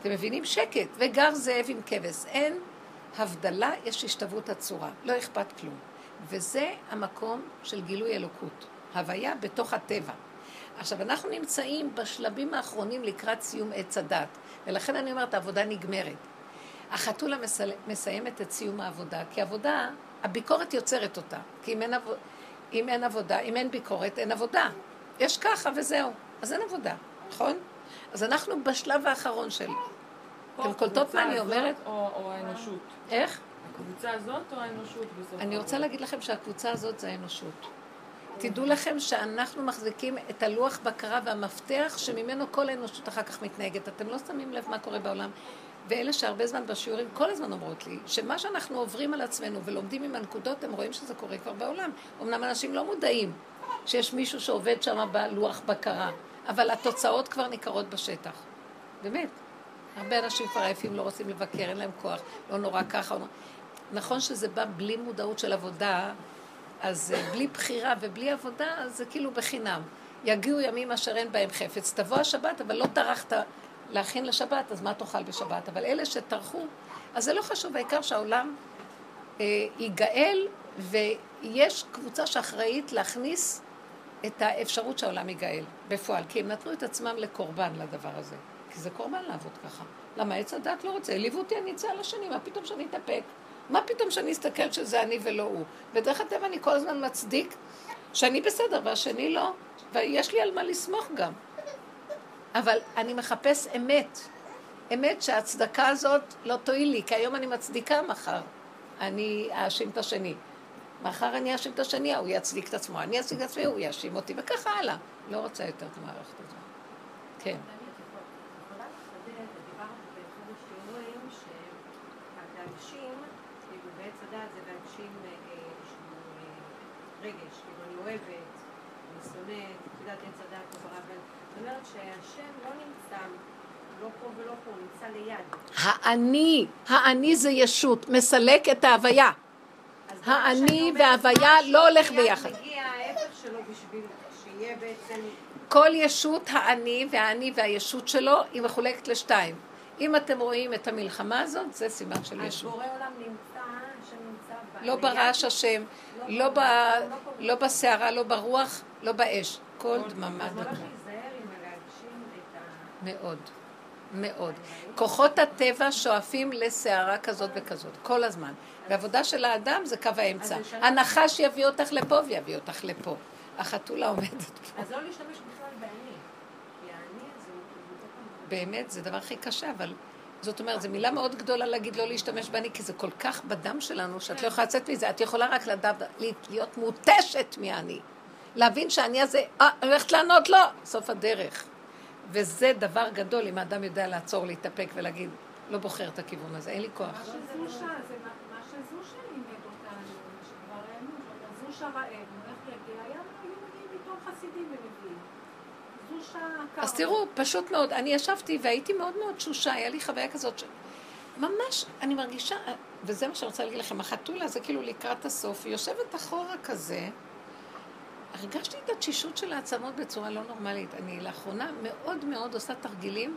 אתם מבינים? שקט, וגר זאב עם כבש. אין הבדלה, יש השתוות הצורה, לא אכפת כלום. וזה המקום של גילוי אלוקות, הוויה בתוך הטבע. עכשיו, אנחנו נמצאים בשלבים האחרונים לקראת סיום עץ הדת, ולכן אני אומרת, העבודה נגמרת. החתולה מסל... מסיימת את סיום העבודה, כי עבודה, הביקורת יוצרת אותה. כי אם אין, עב... אם אין עבודה, אם אין ביקורת, אין עבודה. יש ככה וזהו. אז אין עבודה, נכון? אז אנחנו בשלב האחרון של... אתם קולטות מה אני אומרת? או, או האנושות. איך? הקבוצה הזאת או האנושות בסוף? אני רוצה להגיד לכם שהקבוצה הזאת זה האנושות. תדעו לכם שאנחנו מחזיקים את הלוח בקרה והמפתח שממנו כל האנושות אחר כך מתנהגת. אתם לא שמים לב מה קורה בעולם. ואלה שהרבה זמן בשיעורים כל הזמן אומרות לי, שמה שאנחנו עוברים על עצמנו ולומדים עם הנקודות, הם רואים שזה קורה כבר בעולם. אמנם אנשים לא מודעים שיש מישהו שעובד שם בלוח בקרה, אבל התוצאות כבר ניכרות בשטח. באמת. הרבה אנשים כבר עייפים, לא רוצים לבקר, אין להם כוח, לא נורא ככה. נכון שזה בא בלי מודעות של עבודה, אז אה, בלי בחירה ובלי עבודה, אז זה כאילו בחינם. יגיעו ימים אשר אין בהם חפץ. תבוא השבת, אבל לא טרחת להכין לשבת, אז מה תאכל בשבת? אבל אלה שטרחו, אז זה לא חשוב, העיקר שהעולם אה, ייגאל, ויש קבוצה שאחראית להכניס את האפשרות שהעולם ייגאל בפועל, כי הם נתנו את עצמם לקורבן לדבר הזה. כי זה קורבן לעבוד ככה. למה עץ הדת לא רוצה? העליבו אותי, אני אצא על השני, מה פתאום שאני אתאפק? מה פתאום שאני אסתכל שזה אני ולא הוא? בדרך הטבע אני כל הזמן מצדיק שאני בסדר והשני לא, ויש לי על מה לסמוך גם. אבל אני מחפש אמת. אמת שההצדקה הזאת לא תועיל לי, כי היום אני מצדיקה, מחר אני אאשים את השני. מחר אני אאשים את השני, הוא יצדיק את עצמו, אני אצדיק את עצמי, הוא יאשים אותי, וככה הלאה. לא רוצה יותר את המערכת הזאת. כן. יכולה לחדד, דיברת באחד השיעורים שהאנשים, כאילו בעץ הדעת זה לאנשים אה, שהוא אה, רגש, כאילו אני אוהבת, אני שונאת, את יודעת עץ הדעת לא ברא, אבל זאת אומרת שהשם לא נמצא לא פה ולא פה, הוא נמצא ליד. האני, האני זה ישות, מסלק את ההוויה. אז האני וההוויה לא הולך ביחד. מגיע ההפך שלו בשביל שיהיה בעצם... כל ישות האני והאני והישות שלו היא מחולקת לשתיים. אם אתם רואים את המלחמה הזאת, זה סימן של אז ישות. בורא עולם נמצא, השם נמצא... לא. ברעש השם, לא, ב, לא בסערה, לא ברוח, לא באש. כל דממה דקה. מאוד, מאוד. כוחות הטבע שואפים לסערה כזאת וכזאת, כל הזמן. והעבודה של האדם זה קו האמצע. הנחש יביא אותך לפה ויביא אותך לפה. החתולה עומדת פה. אז לא להשתמש בכלל באני. באמת, זה הדבר הכי קשה, אבל זאת אומרת, זו מילה מאוד גדולה להגיד לא להשתמש באני, כי זה כל כך בדם שלנו, שאת לא יכולה לצאת מזה. את יכולה רק לדעת, להיות מותשת מהאני. להבין שהאני הזה, אה, אני הולכת לענות לו, סוף הדרך. וזה דבר גדול, אם האדם יודע לעצור, להתאפק ולהגיד, לא בוחר את הכיוון הזה, אין לי כוח. מה שזושה, זה מה מה שזושה לימד אותנו, שכבר ראינו, זושה רעב, הוא הולך להגיע, היה היו מגיעים פתאום חסידים ונביאים. זושה קר. אז תראו, פשוט מאוד, אני ישבתי והייתי מאוד מאוד תשושה, היה לי חוויה כזאת ש... ממש, אני מרגישה, וזה מה שאני רוצה להגיד לכם, החתולה זה כאילו לקראת הסוף, היא יושבת אחורה כזה, הרגשתי את התשישות של העצמות בצורה לא נורמלית. אני לאחרונה מאוד מאוד עושה תרגילים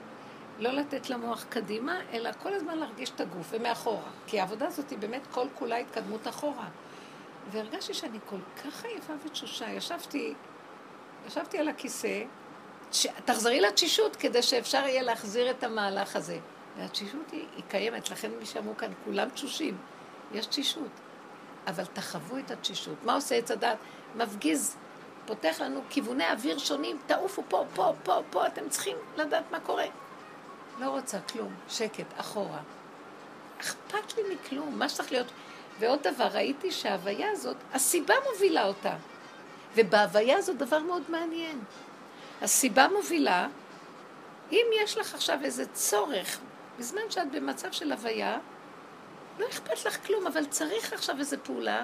לא לתת למוח קדימה, אלא כל הזמן להרגיש את הגוף ומאחורה. כי העבודה הזאת היא באמת כל כולה התקדמות אחורה. והרגשתי שאני כל כך עייפה ותשושה. ישבתי, ישבתי על הכיסא, תחזרי לתשישות כדי שאפשר יהיה להחזיר את המהלך הזה. והתשישות היא, היא קיימת, לכן מי שאמרו כאן, כולם תשושים. יש תשישות. אבל תחוו את התשישות. מה עושה עץ הדת? מפגיז, פותח לנו כיווני אוויר שונים, תעופו פה, פה, פה, פה, אתם צריכים לדעת מה קורה. לא רוצה כלום, שקט, אחורה. אכפת לי מכלום, מה שצריך להיות. ועוד דבר, ראיתי שההוויה הזאת, הסיבה מובילה אותה. ובהוויה הזאת דבר מאוד מעניין. הסיבה מובילה, אם יש לך עכשיו איזה צורך, בזמן שאת במצב של הוויה, לא אכפת לך כלום, אבל צריך עכשיו איזו פעולה,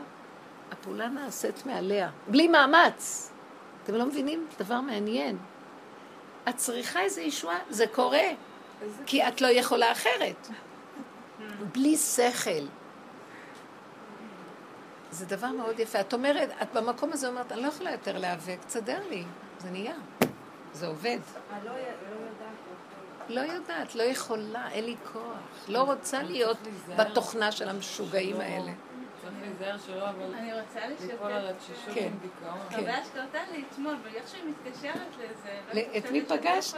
הפעולה נעשית מעליה, בלי מאמץ. אתם לא מבינים? דבר מעניין. את צריכה איזו ישועה, זה קורה, כי את לא יכולה אחרת. בלי שכל. זה דבר מאוד יפה. את אומרת, את במקום הזה אומרת, אני לא יכולה יותר להיאבק, תסדר לי, זה נהיה, זה עובד. לא יודעת. לא לא יכולה, אין לי כוח. לא רוצה להיות בתוכנה של המשוגעים האלה. צריך להיזהר שלא, אבל אני רוצה לשתף. ליפול על התשישות כן. עם דיכאון. כן. חוויה שקרתה לי אתמול, ואיך שהיא מתקשרת לזה. לא את מי חשבתי פגשת?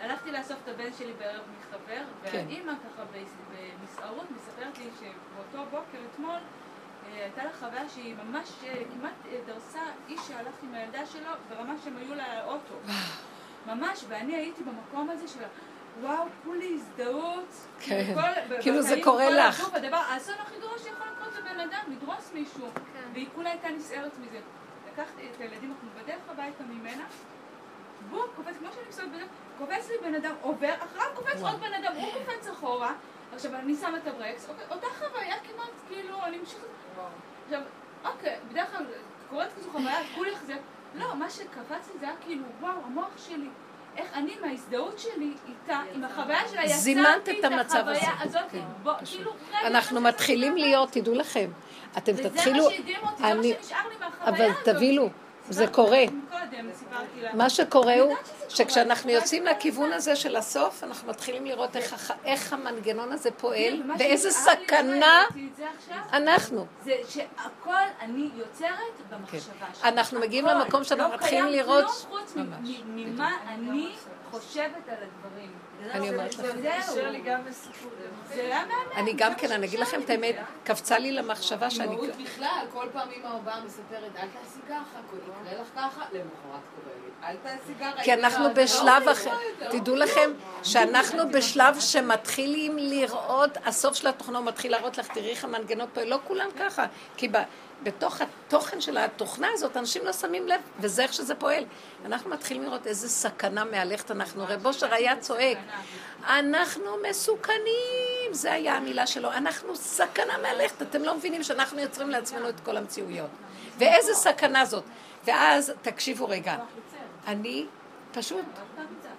הלכתי לאסוף את הבן שלי בערב מחבר, כן. והאימא ככה במס- במסערות מספרת לי שבאותו בוקר אתמול הייתה לה חוויה שהיא ממש אה, כמעט אה, דרסה איש שהלך עם הילדה שלו ברמה שהם היו לה אוטו. ממש, ואני הייתי במקום הזה של וואו, כולי הזדהות. כן. כאילו זה קורה לך. הגוף, הדבר, האסון הכי גרוע שיכול לקרות לבן אדם, לדרוס מישהו. והיא כולה הייתה נסערת מזה. לקחתי את הילדים, אנחנו בדרך הביתה ממנה, בום, קופץ, כמו שאני מסתובבת בדרך, קופץ לי בן אדם, עובר, אחריו קופץ עוד בן אדם, הוא קופץ אחורה, עכשיו אני שמה את הברקס, אוקיי, אותה חוויה כמעט, כאילו, אני ממשיכה... עכשיו, אוקיי, בדרך כלל קורית כזו חוויה, כולי החזק, לא, מה שקפץ לי זה היה כאילו, וואו, המוח שלי. איך אני מההזדהות שלי איתה, עם החוויה שלה, זימנת יצרתי את המצב הזה. החוויה הזאת, כן, בוא. כאילו, אנחנו מתחילים להיות, תדעו לכם, אתם וזה תתחילו, מה שהדהים אותי, זה מה שנשאר לי מהחוויה אבל הזאת. תבינו, זה קורה. מה שקורה הוא שכשאנחנו יוצאים לכיוון. הזה של הסוף, אנחנו מתחילים לראות איך המנגנון הזה פועל, ומה ואיזה לי, סכנה אנחנו. זה שהכל אני יוצרת במחשבה שלי. כן. אנחנו מגיעים. למקום שאנחנו לא מתחילים קיים לראות- כלום חוץ מ- ממש. מ- ממה אני חושבת על הדברים. אני אומרת מהמם. אני גם כן, אני אגיד לכם את האמת, קפצה לי למחשבה שאני... אימהות בכלל, כל פעם אמא באה מספרת, אל תעשי ככה, יקרה לך ככה, למחרת קורה לי. אל תעשי ככה. כי אנחנו לך." בשלב לא, אחר, לא, לא. תדעו לכם שאנחנו בשלב שמתחילים לראות, הסוף של התוכנה מתחיל להראות לך, תראי איך המנגנות פה, לא כולם ככה, כי בתוך התוכן של התוכנה הזאת אנשים לא שמים לב, וזה איך שזה פועל. אנחנו מתחילים לראות איזה סכנה מהלכת אנחנו, רב אושר היה צועק, אנחנו מסוכנים, זה היה המילה שלו, אנחנו סכנה מהלכת, אתם לא מבינים שאנחנו יוצרים לעצמנו את כל המציאויות. ואיזה סכנה זאת. ואז, תקשיבו רגע, אני פשוט,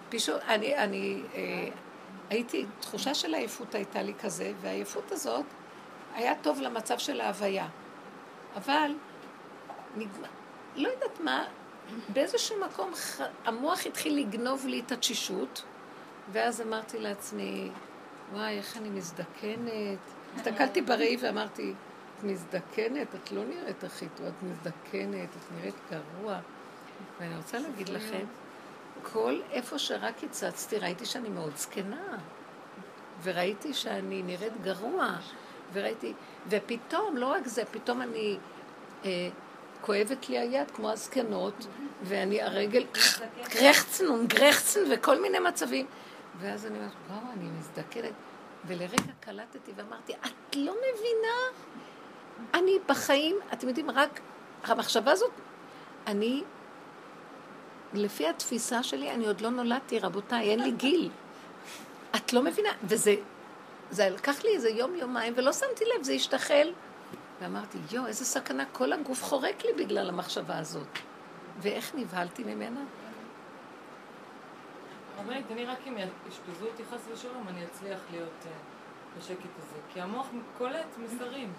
פשוט, אני, אני אה, הייתי, תחושה של עייפות הייתה לי כזה, והעייפות הזאת היה טוב למצב של ההוויה. אבל, נגמר, לא יודעת מה, באיזשהו מקום המוח התחיל לגנוב לי את התשישות, ואז אמרתי לעצמי, וואי, איך אני מזדקנת. הסתכלתי בראי ואמרתי, את מזדקנת, את לא נראית הכי טוב, את מזדקנת, את נראית גרוע. ואני רוצה להגיד לכם, כל איפה שרק הצצתי, ראיתי שאני מאוד זקנה. וראיתי שאני נראית גרוע. וראיתי, ופתאום, לא רק זה, פתאום אני, אה, כואבת לי היד כמו הזקנות, ואני הרגל, קרחצן וגרחצן וכל מיני מצבים. ואז אני אומרת, וואו, אני מזדקנת. ולרגע קלטתי ואמרתי, את לא מבינה? אני בחיים, אתם יודעים, רק המחשבה הזאת, אני, לפי התפיסה שלי, אני עוד לא נולדתי, רבותיי, אין לי גיל. את לא מבינה, וזה, זה לקח לי איזה יום-יומיים, ולא שמתי לב, זה השתחל. ואמרתי, יואו, איזה סכנה, כל הגוף חורק לי בגלל המחשבה הזאת. ואיך נבהלתי ממנה? רבנית, אני רק אם יאשפזו אותי חס ושלום, אני אצליח להיות אה, בשקט הזה. כי המוח קולט מסרים.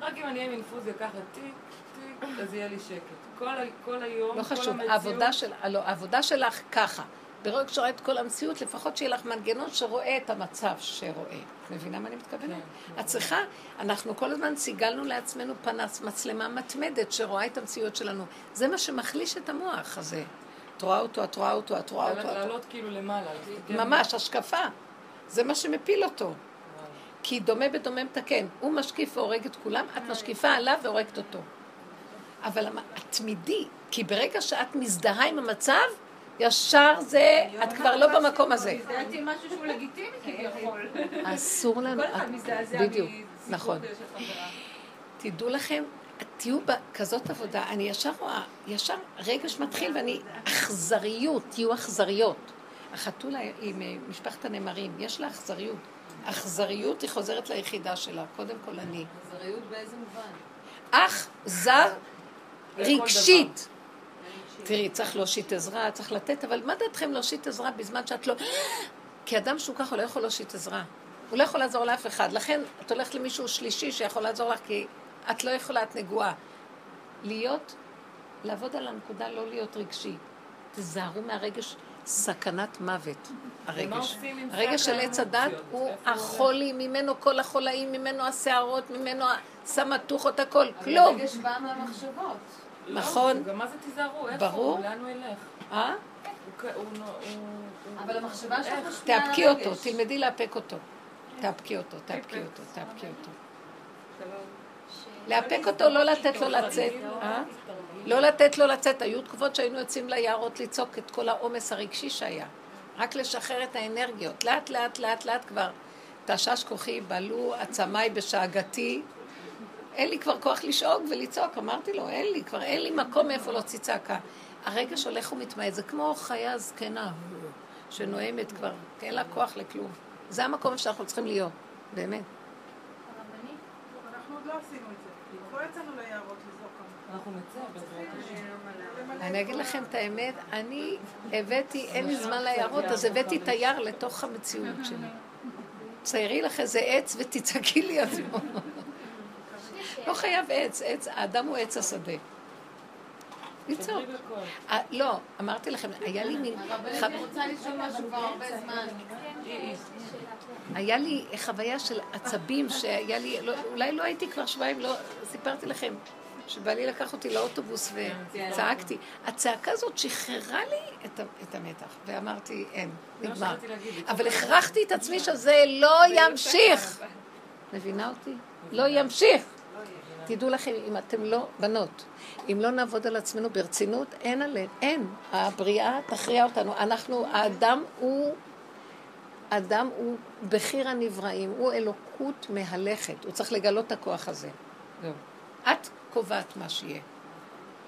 רק אם אני אהיה עם אינפוזיה ככה טיק, טיק, אז יהיה לי שקט. כל, היום, לא כל חשוב, המציאות... העבודה, של, לא, העבודה שלך ככה. ברגע שרואה את כל המציאות, לפחות שיהיה לך מנגנון שרואה את המצב שרואה. מבינה מה אני מתכוונת? כן. את צריכה, אנחנו כל הזמן סיגלנו לעצמנו פנס, מצלמה מתמדת שרואה את המציאות שלנו. זה מה שמחליש את המוח הזה. את רואה אותו, את רואה אותו, את רואה אותו. לעלות כאילו למעלה. ממש, השקפה. זה מה שמפיל אותו. כי דומה בדומה מתקן. הוא משקיף והורג את כולם, את משקיפה עליו והורגת אותו. אבל התמידי, כי ברגע שאת מזדהה עם המצב, ישר זה, את כבר לא במקום הזה. הזדהיתי עם משהו שהוא לגיטימי כביכול. אסור לנו, כל אחד מזדעזע בדיוק, מסיפור נכון. תדעו לכם, תהיו בכזאת עבודה, אני ישר רואה, ישר רגש מתחיל ואני, אכזריות, תהיו אכזריות. החתולה עם אה, משפחת הנמרים, יש לה אכזריות. אכזריות היא חוזרת ליחידה שלה, קודם כל אני. אכזריות באיזה מובן? אכזר רגשית. תראי, צריך להושיט עזרה, צריך לתת, אבל מה דעתכם להושיט עזרה בזמן שאת לא... כי אדם שהוא ככה לא יכול להושיט עזרה. הוא לא יכול לעזור לאף אחד. לכן את הולכת למישהו שלישי שיכול לעזור לך, כי את לא יכולה, את נגועה. להיות, לעבוד על הנקודה, לא להיות רגשי. תיזהרו מהרגש, סכנת מוות, הרגש. הרגש של עץ הדת? הוא? החולי, ממנו כל החולאים, ממנו השערות, ממנו הסמטוחות, הכל, כלום. הרגש בא מהמחשבות. לא, נכון. גם מה זה תיזהרו? איפה ברור. הוא? לאן הוא ילך? אה? אבל המחשבה שלך איך? על תאפקי אותו. תלמדי לאפק אותו. תאפקי אותו, תאפקי אותו, תאפקי אותו. לאפק אותו, לא לתת לו לצאת. אה? לא לתת לו לצאת. היו תקופות שהיינו יוצאים ליערות לצעוק את כל העומס הרגשי שהיה. רק לשחרר את האנרגיות. לאט לאט לאט לאט כבר תשש כוחי, בלו עצמיי בשאגתי. אין לי כבר כוח לשאוג ולצעוק, אמרתי לו, אין לי, כבר אין לי מקום מאיפה להוציא צעקה. הרגש הולך ומתמעט, זה כמו חיה זקנה שנואמת כבר, כי אין לה כוח לכלום. זה המקום שאנחנו צריכים להיות, באמת. הרבנית, אנחנו עוד לא עשינו את זה. לא יצאנו ליערות לזרוק כמובן. אנחנו נצא בעזרת השם. אני אגיד לכם את האמת, אני הבאתי, אין לי זמן ליערות, אז הבאתי תייר לתוך המציאות שלי. ציירי לך איזה עץ ותצעקי לי אז לא חייב עץ, עץ, האדם הוא עץ השדה. לצעוק. לא, אמרתי לכם, היה לי מין... הרבנית, אני רוצה לשאול משהו כבר הרבה זמן. היה לי חוויה של עצבים שהיה לי, לא, אולי לא הייתי כבר שבועיים, לא, סיפרתי לכם, שבעלי לקח אותי לאוטובוס וצעקתי. הצעקה הזאת שחררה לי את, המתח, ואמרתי, אין, נגמר. אבל הכרחתי את עצמי שזה לא ימשיך. מבינה אותי? לא ימשיך. תדעו לכם, אם אתם לא, בנות, אם לא נעבוד על עצמנו ברצינות, אין עליהם, אין. הבריאה תכריע אותנו. אנחנו, האדם הוא, האדם הוא בחיר הנבראים, הוא אלוקות מהלכת. הוא צריך לגלות את הכוח הזה. זהו. את קובעת מה שיהיה.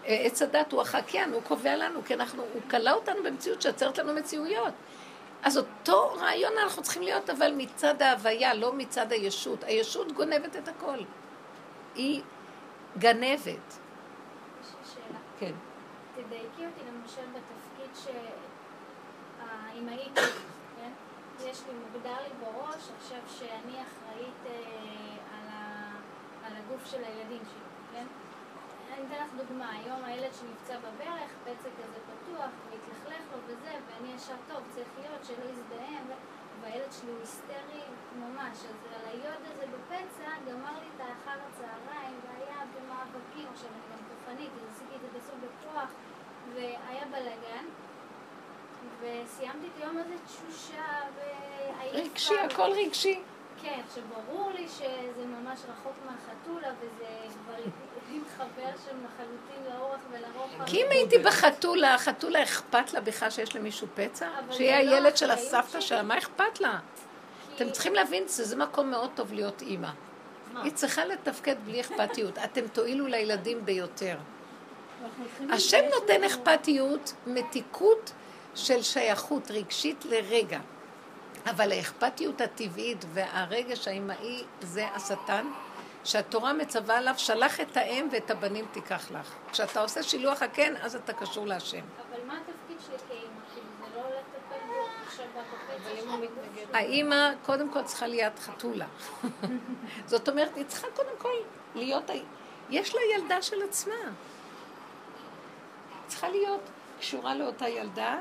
אה, עץ הדת הוא החקיין, הוא קובע לנו, כי אנחנו, הוא כלא אותנו במציאות שיוצרת לנו מציאויות. אז אותו רעיון אנחנו צריכים להיות, אבל מצד ההוויה, לא מצד הישות. הישות גונבת את הכל. היא גנבת. יש לי שאלה. כן. תדייקי אותי למשל בתפקיד שהאימהית, כן? יש לי, מוגדר לי בראש עכשיו שאני אחראית אה, על, ה, על הגוף של הילדים שלי, כן? אני אתן לך דוגמה, היום הילד שנפצע בברך, פצע כזה פתוח, והתלכלך לו וזה, ואני ישר טוב, צריך להיות שלא יזדהם, ו- והילד שלי הוא היסטרי ממש, אז על היוד הזה בפצע גמר לי את האחר הצהריים, והיה במאבקים, עכשיו אני גם תופנית, אז עשיתי את זה בסוג בכוח, והיה בלאגן, וסיימתי את היום הזה תשושה, ועייפה. רגשי, הכל רגשי. כן, עכשיו ברור לי שזה ממש רחוק מהחתולה, וזה כבר כי אם הייתי בחתולה, החתולה אכפת לה בכלל שיש למישהו פצע? שיהיה לא הילד של הסבתא. שלה, מה אכפת לה? אתם צריכים להבין שזה מקום מאוד טוב להיות אימא. היא צריכה לתפקד בלי אכפתיות. אתם תועילו לילדים ביותר. השם נותן אכפתיות, מתיקות של שייכות רגשית לרגע. אבל האכפתיות הטבעית והרגש האמאי זה השטן, שהתורה מצווה עליו, שלח את האם ואת הבנים תיקח לך. כשאתה עושה שילוח הקן, אז אתה קשור להשם. אבל מה התפקיד שלי כאימא? כאילו, זה לא לטפל בו עכשיו בקופץ. האימא קודם כל צריכה להיות חתולה. זאת אומרת, היא צריכה קודם כל להיות... יש לה ילדה של עצמה. צריכה להיות קשורה לאותה ילדה,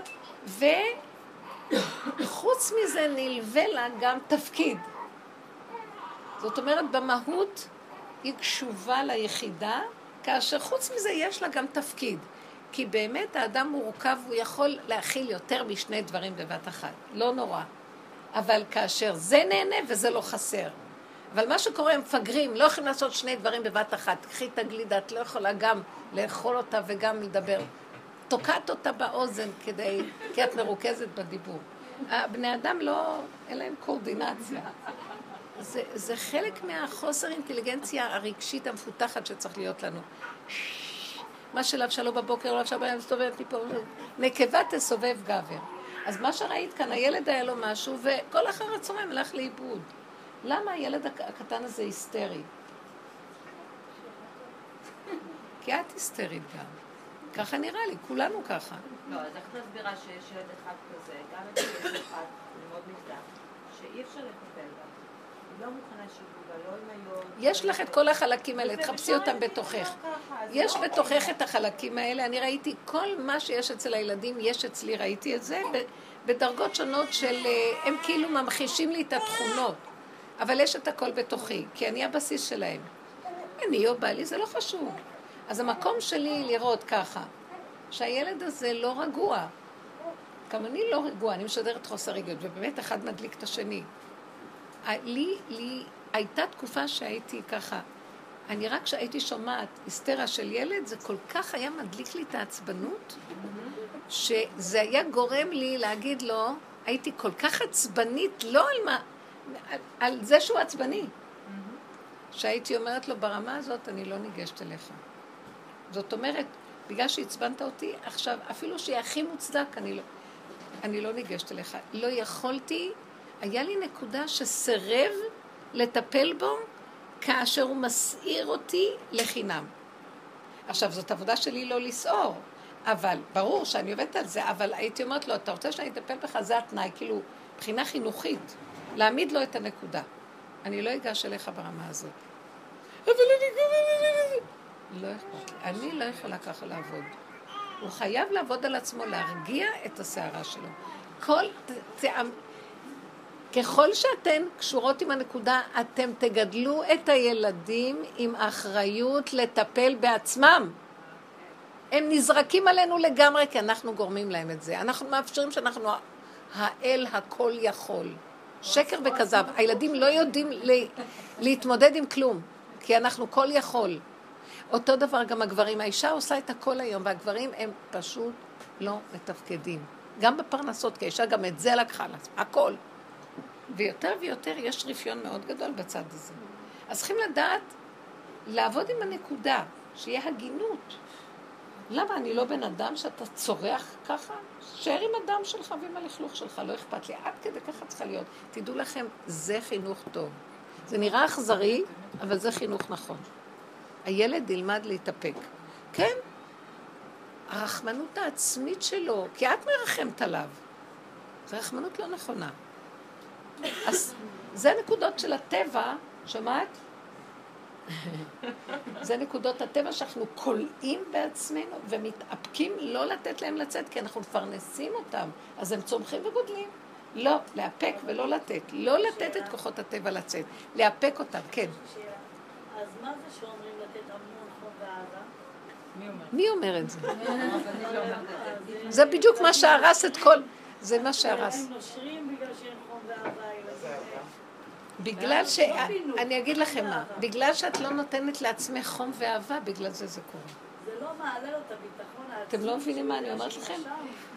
וחוץ מזה נלווה לה גם תפקיד. זאת אומרת, במהות היא קשובה ליחידה, כאשר חוץ מזה יש לה גם תפקיד. כי באמת האדם מורכב, הוא יכול להכיל יותר משני דברים בבת אחת. לא נורא. אבל כאשר זה נהנה וזה לא חסר. אבל מה שקורה, הם מפגרים, לא יכולים לעשות שני דברים בבת אחת. קחי את הגלידה, את לא יכולה גם לאכול אותה וגם לדבר. תוקעת אותה באוזן כדי, כי את מרוכזת בדיבור. הבני אדם לא, אין להם קואורדינציה. זה, זה חלק מהחוסר אינטליגנציה הרגשית המפותחת שצריך להיות לנו. מה שלבשה בבוקר, לבשה בהם, מסתובבת מפה, נקבה תסובב גבר. אז מה שראית כאן, הילד היה לו משהו, וכל אחר הצהריים הלך לאיבוד. למה הילד הק- הקטן הזה היסטרי? כי את היסטרית גם. ככה נראה לי, כולנו ככה. לא, אז איך מסבירה שיש ילד אחד כזה, גם את ילד אחד, מאוד מזדהה, שאי אפשר לטפל בה. לא מוכנה שיגעו בה, לא עם היום. יש לך את כל החלקים האלה, תחפשי אותם בתוכך. לא יש בתוכך את החלקים האלה, אני ראיתי כל מה שיש אצל הילדים, יש אצלי, ראיתי את זה, בדרגות שונות של, אה, הם כאילו ממחישים לי את התכונות, אבל יש את הכל בתוכי, כי אני הבסיס שלהם. אני או בעלי, זה לא חשוב. אז המקום שלי לראות ככה, שהילד הזה לא רגוע. גם אני לא רגוע, אני משדרת חוסר רגעות, ובאמת אחד מדליק את השני. ה- לי, לי, הייתה תקופה שהייתי ככה, אני רק כשהייתי שומעת היסטריה של ילד, זה כל כך היה מדליק לי את העצבנות, שזה היה גורם לי להגיד לו, הייתי כל כך עצבנית, לא על מה, על, על זה שהוא עצבני. שהייתי אומרת לו, ברמה הזאת אני לא ניגשת אליך. זאת אומרת, בגלל שעצבנת אותי, עכשיו, אפילו שיהיה הכי מוצדק, אני לא, אני לא ניגשת אליך. לא יכולתי, היה לי נקודה שסירב לטפל בו כאשר הוא מסעיר אותי לחינם. עכשיו, זאת עבודה שלי לא לסעור, אבל ברור שאני עובדת על זה, אבל הייתי אומרת לו, אתה רוצה שאני אטפל בך? זה התנאי, כאילו, מבחינה חינוכית, להעמיד לו את הנקודה. אני לא אגש אליך ברמה הזאת. אבל אני... לא אכפת לי. אני לא יכולה ככה לעבוד. הוא חייב לעבוד על עצמו, להרגיע את הסערה שלו. כל... ככל שאתן קשורות עם הנקודה, אתם תגדלו את הילדים עם אחריות לטפל בעצמם. הם נזרקים עלינו לגמרי, כי אנחנו גורמים להם את זה. אנחנו מאפשרים שאנחנו האל הכל יכול. שקר וכזב. הילדים לא יודעים לה, להתמודד עם כלום, כי אנחנו כל יכול. אותו דבר גם הגברים. האישה עושה את הכל היום, והגברים הם פשוט לא מתפקדים. גם בפרנסות, כי האישה גם את זה לקחה לה, הכל. ויותר ויותר יש רפיון מאוד גדול בצד הזה. אז צריכים לדעת לעבוד עם הנקודה, שיהיה הגינות. למה אני לא בן אדם שאתה צורח ככה? שב עם הדם שלך ועם הלכלוך שלך, לא אכפת לי. עד כדי ככה צריכה להיות. תדעו לכם, זה חינוך טוב. זה נראה אכזרי, אבל זה חינוך נכון. הילד ילמד להתאפק. כן, הרחמנות העצמית שלו, כי את מרחמת עליו. זו רחמנות לא נכונה. אז זה נקודות של הטבע, שמעת? זה נקודות הטבע שאנחנו כולאים בעצמנו ומתאפקים לא לתת להם לצאת, כי אנחנו מפרנסים אותם, אז הם צומחים וגודלים. לא, לאפק ולא לתת. לא לתת את כוחות הטבע לצאת, לאפק אותם, כן. אז מה זה שאומרים לתת המון חום ואהבה? מי אומר? את זה? לא את זה. זה בדיוק מה שהרס את כל... זה מה שהרס. הם נושרים בגלל ילדים. בגלל ש... אני אגיד לכם מה, בגלל שאת לא נותנת לעצמך חום ואהבה, בגלל זה זה קורה. זה לא מעלה לו את הביטחון העצמי. אתם לא מבינים מה אני אומרת לכם?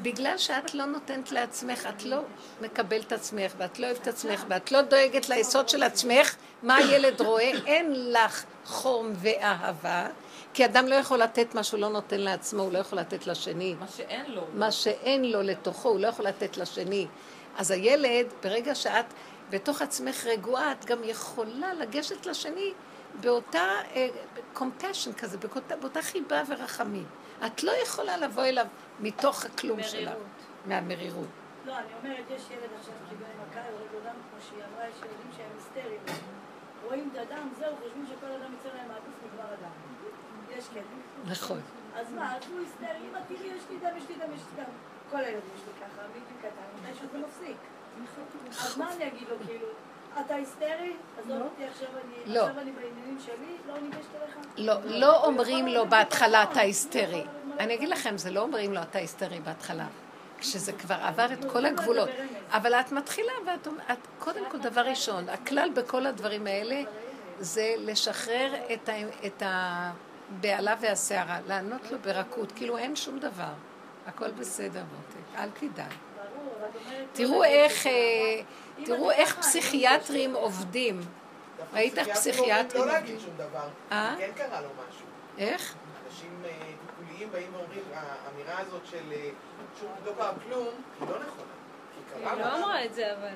בגלל שאת לא נותנת לעצמך, את לא מקבלת עצמך, ואת לא אוהבת עצמך, ואת לא דואגת ליסוד של עצמך, מה הילד רואה? אין לך חום ואהבה, כי אדם לא יכול לתת מה שהוא לא נותן לעצמו, הוא לא יכול לתת לשני. מה שאין לו. מה שאין לו לתוכו, הוא לא יכול לתת לשני. אז הילד, ברגע שאת בתוך עצמך רגועה, את גם יכולה לגשת לשני באותה קומפשן כזה, באותה, באותה חיבה ורחמים. את לא יכולה לבוא אליו מתוך הכלום שלך, מרירות. מהמרירות. לא, אני אומרת, יש ילד עכשיו קיבל מכה, יורד לו דם, כמו שהיא אמרה, יש ילדים שהם היסטריים. רואים את הדם, זהו, חושבים שכל אדם יצא להם מהגוף נגמר הדם. יש כאלה. נכון. אז מה, אז הוא היסטרי, אמא תראי, יש לי דם, יש לי דם, יש לי דם. כל הילדים שלי ככה, מגיל קטן, מתישהו זה מפסיק. אז מה אני אגיד לו, כאילו, אתה היסטרי? עזוב אותי, עכשיו אני לא. עכשיו אני בעניינים שלי, לא ניגשת אליך? לא, לא אומרים לו בהתחלה אתה היסטרי. אני אגיד לכם, זה לא אומרים לו אתה היסטרי בהתחלה. כשזה כבר עבר את כל הגבולות. אבל את מתחילה, ואת אומרת, קודם כל, דבר ראשון, הכלל בכל הדברים האלה זה לשחרר את, ה, את הבהלה והסערה, לענות לו ברכות, כאילו אין שום דבר. הכל בסדר, מותק, אל תדאג. ברור, אבל את אומרת... תראו איך, אה, תראו איך פסיכיאטרים עובדים. ראית איך פסיכיאטרים לא עובדים? להגיד שום דבר. אה? כן קרה לו משהו. איך? אנשים אה, טיפוליים באים ואומרים, האמירה הזאת של שום לא קרה כלום, היא לא נכונה. היא לא. אמרה את זה, אבל...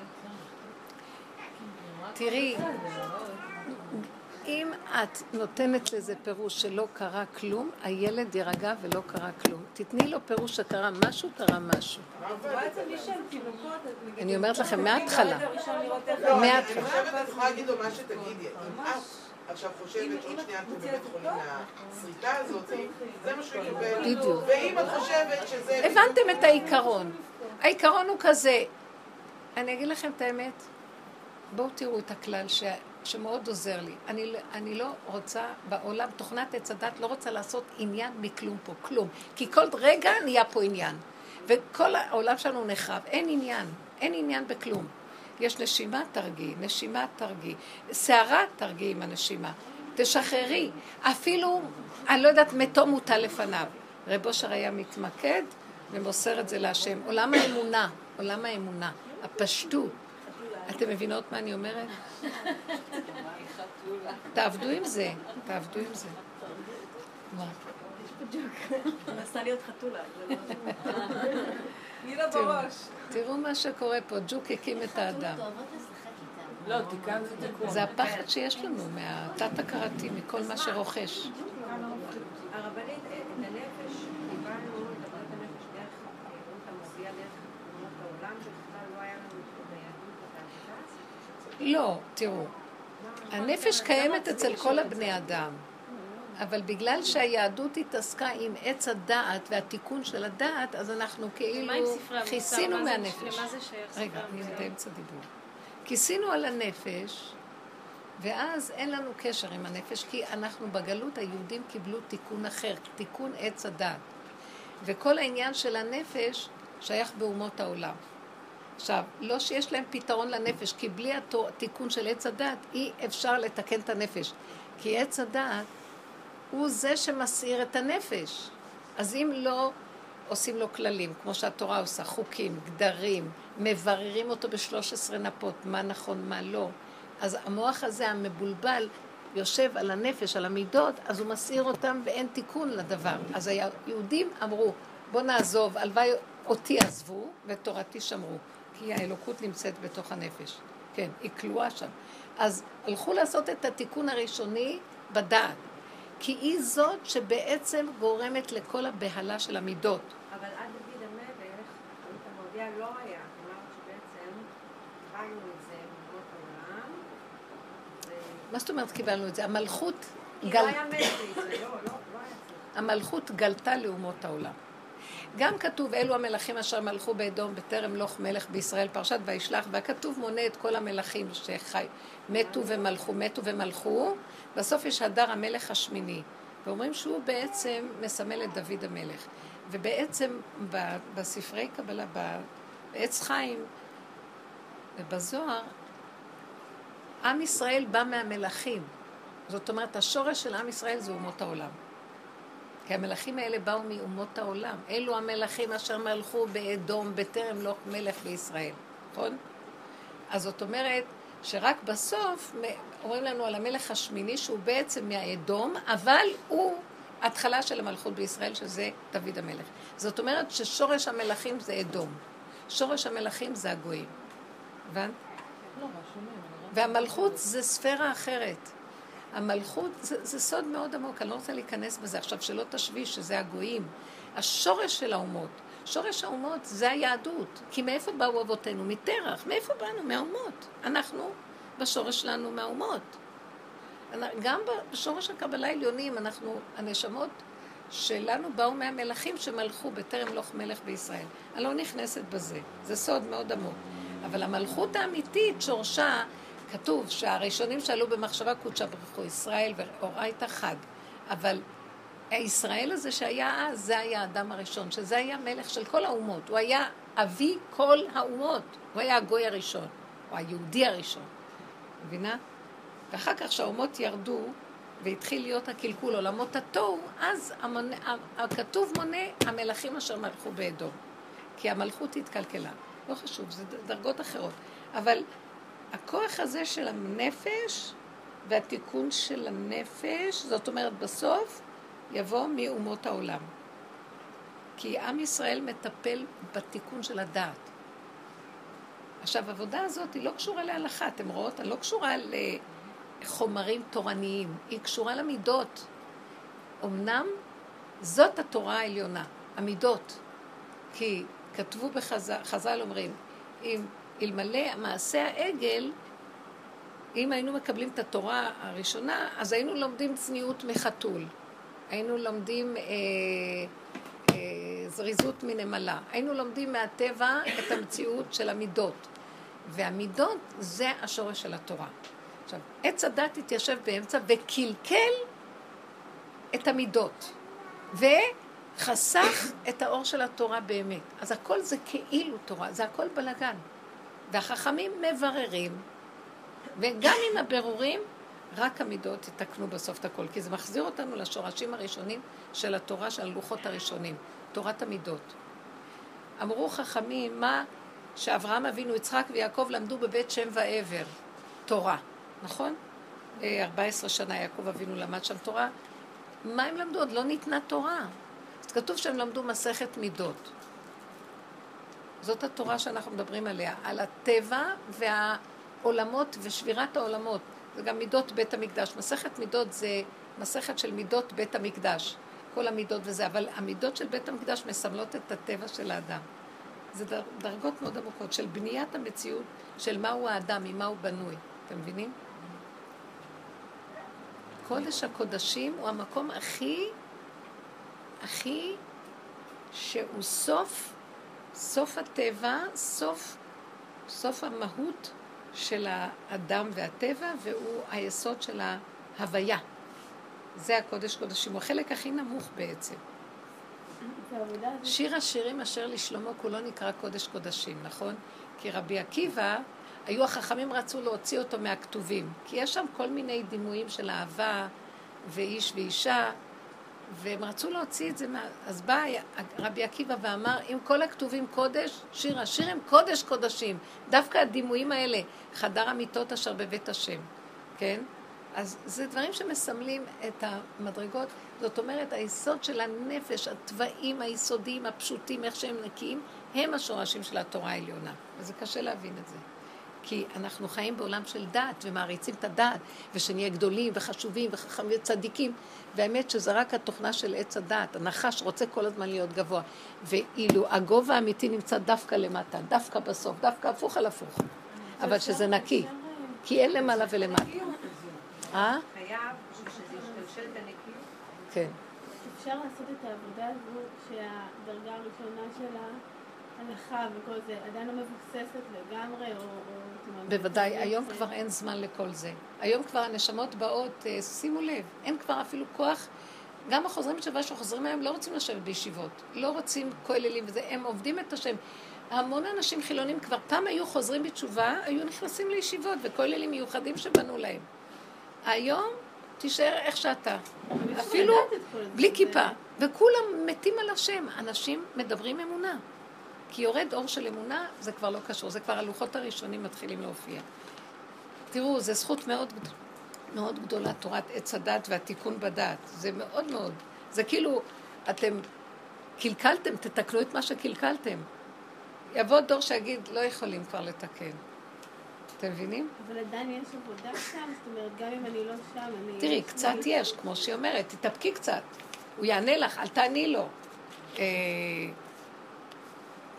תראי, אם את נותנת לזה פירוש שלא קרה כלום, הילד יירגע ולא קרה כלום. תתני לו פירוש שקרה משהו, קרה משהו. אני אומרת לכם, מההתחלה. לא, מההתחלה. חושבת, את יכולה להגיד לו מה שתגידי. אם את עכשיו חושבת שעוד שנייה אתם בבית חולים מהסריטה הזאת, זה מה שהוא יקבל. בדיוק. ואם את חושבת שזה... הבנתם את העיקרון. העיקרון הוא כזה, אני אגיד לכם את האמת, בואו תראו את הכלל ש... שמאוד עוזר לי. אני, אני לא רוצה בעולם, תוכנת עץ הדת לא רוצה לעשות עניין מכלום פה, כלום. כי כל רגע נהיה פה עניין. וכל העולם שלנו נחרב, אין עניין, אין עניין בכלום. יש נשימה, תרגיעי, נשימה, תרגיעי. שערה, תרגיעי עם הנשימה. תשחררי. אפילו, אני לא יודעת, מתו מוטל לפניו. רב אושר היה מתמקד ומוסר את זה להשם. עולם האמונה, עולם האמונה, הפשטות. אתם מבינות מה אני אומרת? תעבדו עם זה, תעבדו עם זה. מה? מנסה להיות חתולה. זה לא- תראו, בראש. תראו מה שקורה פה, ג'וק הקים את האדם. לא, תיקנת תיקון. זה הפחד שיש לנו מהתת-הכרתי, מכל מה שרוכש. הרבנית, את הנפש, קיבלנו את עבודת הנפש דרך אה, רות המוציאה, דרך אומות העולם, שבכלל לא היה לנו את היהדות והדת. לא, תראו, הנפש קיימת אצל כל הבני אדם, אבל בגלל שהיהדות התעסקה עם עץ הדעת והתיקון של הדעת, אז אנחנו כאילו? כיסינו מהנפש. למה זה שייך ספרי רגע, אני? באמצע דיבור. כיסינו על הנפש, ואז אין לנו קשר עם הנפש, כי אנחנו בגלות, היהודים קיבלו תיקון אחר, תיקון עץ הדת. וכל העניין של הנפש שייך באומות העולם. עכשיו, לא שיש להם פתרון לנפש, כי בלי התיקון של עץ הדת, אי אפשר לתקן את הנפש. כי עץ הדת הוא זה שמסעיר את הנפש. אז אם לא עושים לו כללים, כמו שהתורה עושה, חוקים, גדרים, מבררים אותו בשלוש עשרה נפות, מה נכון, מה לא, אז המוח הזה המבולבל יושב על הנפש, על המידות, אז הוא מסעיר אותם ואין תיקון לדבר. אז היהודים אמרו, בוא נעזוב, הלוואי אותי עזבו ותורתי שמרו, כי האלוקות נמצאת בתוך הנפש. כן, היא כלואה שם. אז הלכו לעשות את התיקון הראשוני בדעת, כי היא זאת שבעצם גורמת לכל הבהלה של המידות. אבל עד דוד המלך, המואביה לא היה. מה זאת אומרת קיבלנו את זה? המלכות, גל... לא לא, לא. המלכות גלתה לאומות העולם. גם כתוב, אלו המלכים אשר מלכו באדום בטרם לוך מלך בישראל, פרשת וישלח, והכתוב מונה את כל המלכים שחי, מתו ומלכו, מתו ומלכו, בסוף יש הדר המלך השמיני. ואומרים שהוא בעצם מסמל את דוד המלך. ובעצם בספרי קבלה, בעץ חיים ובזוהר, עם ישראל בא מהמלכים. זאת אומרת, השורש של עם ישראל זה אומות העולם. כי המלכים האלה באו מאומות העולם. אלו המלכים אשר מלכו באדום בטרם לא מלך בישראל, נכון? אז זאת אומרת שרק בסוף אומרים לנו על המלך השמיני שהוא בעצם מהאדום, אבל הוא התחלה של המלכות בישראל, שזה דוד המלך. זאת אומרת ששורש המלכים זה אדום. שורש המלכים זה הגויים. הבנת? לא? והמלכות זה ספירה אחרת. המלכות זה, זה סוד מאוד עמוק, אני לא רוצה להיכנס בזה עכשיו, שלא תשווי שזה הגויים. השורש של האומות, שורש האומות זה היהדות. כי מאיפה באו אבותינו? מטרח. מאיפה באנו? מהאומות. אנחנו בשורש שלנו מהאומות. גם בשורש הקבלה העליונים, אנחנו, הנשמות שלנו באו מהמלכים שמלכו בטרם לוך מלך בישראל. אני לא נכנסת בזה, זה סוד מאוד עמוק. אבל המלכות האמיתית, שורשה, כתוב שהראשונים שעלו במחשבה קודשה ברכו ישראל ואורייתא חד. אבל הישראל הזה שהיה אז, זה היה האדם הראשון, שזה היה מלך של כל האומות. הוא היה אבי כל האומות. הוא היה הגוי הראשון, או היהודי הראשון. מבינה? ואחר כך שהאומות ירדו, והתחיל להיות הקלקול עולמות התוהו, אז המונה, הכתוב מונה המלכים אשר מלכו באדום. כי המלכות התקלקלה. לא חשוב, זה דרגות אחרות. אבל הכוח הזה של הנפש והתיקון של הנפש, זאת אומרת בסוף יבוא מאומות העולם. כי עם ישראל מטפל בתיקון של הדעת. עכשיו, העבודה הזאת היא לא קשורה להלכה, אתם רואות? היא לא קשורה לחומרים תורניים, היא קשורה למידות. אמנם זאת התורה העליונה, המידות. כי כתבו בחז"ל, חז"ל אומרים, אם אלמלא מעשה העגל, אם היינו מקבלים את התורה הראשונה, אז היינו לומדים צניעות מחתול. היינו לומדים אה, אה, זריזות מנמלה. היינו לומדים מהטבע את המציאות של המידות. והמידות זה השורש של התורה. עכשיו, עץ הדת התיישב באמצע וקלקל את המידות. וחסך את האור של התורה באמת. אז הכל זה כאילו תורה, זה הכל בלגן. והחכמים מבררים, וגם עם הבירורים, רק המידות יתקנו בסוף את הכל, כי זה מחזיר אותנו לשורשים הראשונים של התורה, של הלוחות הראשונים, תורת המידות. אמרו חכמים, מה שאברהם אבינו, יצחק ויעקב למדו בבית שם ועבר, תורה, נכון? 14 שנה יעקב אבינו למד שם תורה. מה הם למדו? עוד לא ניתנה תורה. אז כתוב שהם למדו מסכת מידות. זאת התורה שאנחנו מדברים עליה, על הטבע והעולמות ושבירת העולמות. זה גם מידות בית המקדש. מסכת מידות זה מסכת של מידות בית המקדש. כל המידות וזה, אבל המידות של בית המקדש מסמלות את הטבע של האדם. זה דרגות מאוד עמוקות של בניית המציאות, של מהו האדם, ממה הוא בנוי. אתם מבינים? קודש הקודשים הוא המקום הכי, הכי, שהוא סוף סוף הטבע, סוף, סוף המהות של האדם והטבע, והוא היסוד של ההוויה. זה הקודש קודשים, הוא החלק הכי נמוך בעצם. שיר השירים אשר לשלמה כולו נקרא קודש קודשים, נכון? כי רבי עקיבא, היו החכמים רצו להוציא אותו מהכתובים, כי יש שם כל מיני דימויים של אהבה ואיש ואישה, והם רצו להוציא את זה, מה... אז בא רבי עקיבא ואמר, אם כל הכתובים קודש, שיר השיר הם קודש קודשים. דווקא הדימויים האלה, חדר המיטות אשר בבית השם, כן? אז זה דברים שמסמלים את המדרגות. זאת אומרת, היסוד של הנפש, התוואים היסודיים, הפשוטים, איך שהם נקיים, הם השורשים של התורה העליונה. וזה קשה להבין את זה. כי אנחנו חיים בעולם של דת ומעריצים את הדת, ושנהיה גדולים וחשובים וחכמים וצדיקים, והאמת שזה רק התוכנה של עץ הדת, הנחש רוצה כל הזמן להיות גבוה, ואילו הגובה האמיתי נמצא דווקא למטה, דווקא בסוף, דווקא הפוך על הפוך, אבל שזה נקי, כי אין למעלה ולמטה. אה? חייב שזה ישתלשל את הנקיות. כן. אפשר לעשות את העבודה הזו שהדרגה הראשונה שלה הלכה וכל זה עדיין לא מבוססת לגמרי, או... בוודאי, היום כבר אין זמן לכל זה. היום כבר הנשמות באות, אה, שימו לב, אין כבר אפילו כוח. גם החוזרים בתשובה שחוזרים היום לא רוצים לשבת בישיבות, לא רוצים כוללים וזה, הם עובדים את השם. המון אנשים חילונים כבר פעם היו חוזרים בתשובה, היו נכנסים לישיבות וכוללים מיוחדים שבנו להם. היום תישאר איך שאתה. אפילו בלי כיפה. וכולם מתים על השם. אנשים מדברים אמונה. כי יורד אור של אמונה, זה כבר לא קשור. זה כבר הלוחות הראשונים מתחילים להופיע. תראו, זו זכות מאוד, מאוד גדולה, תורת עץ הדת והתיקון בדת. זה מאוד מאוד. זה כאילו, אתם קלקלתם, תתקנו את מה שקלקלתם. יבוא דור שיגיד, לא יכולים כבר לתקן. אתם מבינים? אבל עדיין יש עבודה שם, זאת אומרת, גם אם אני לא שם, אני... תראי, קצת יש, כמו שהיא אומרת, תתאפקי קצת. הוא יענה לך, אל תעני לו.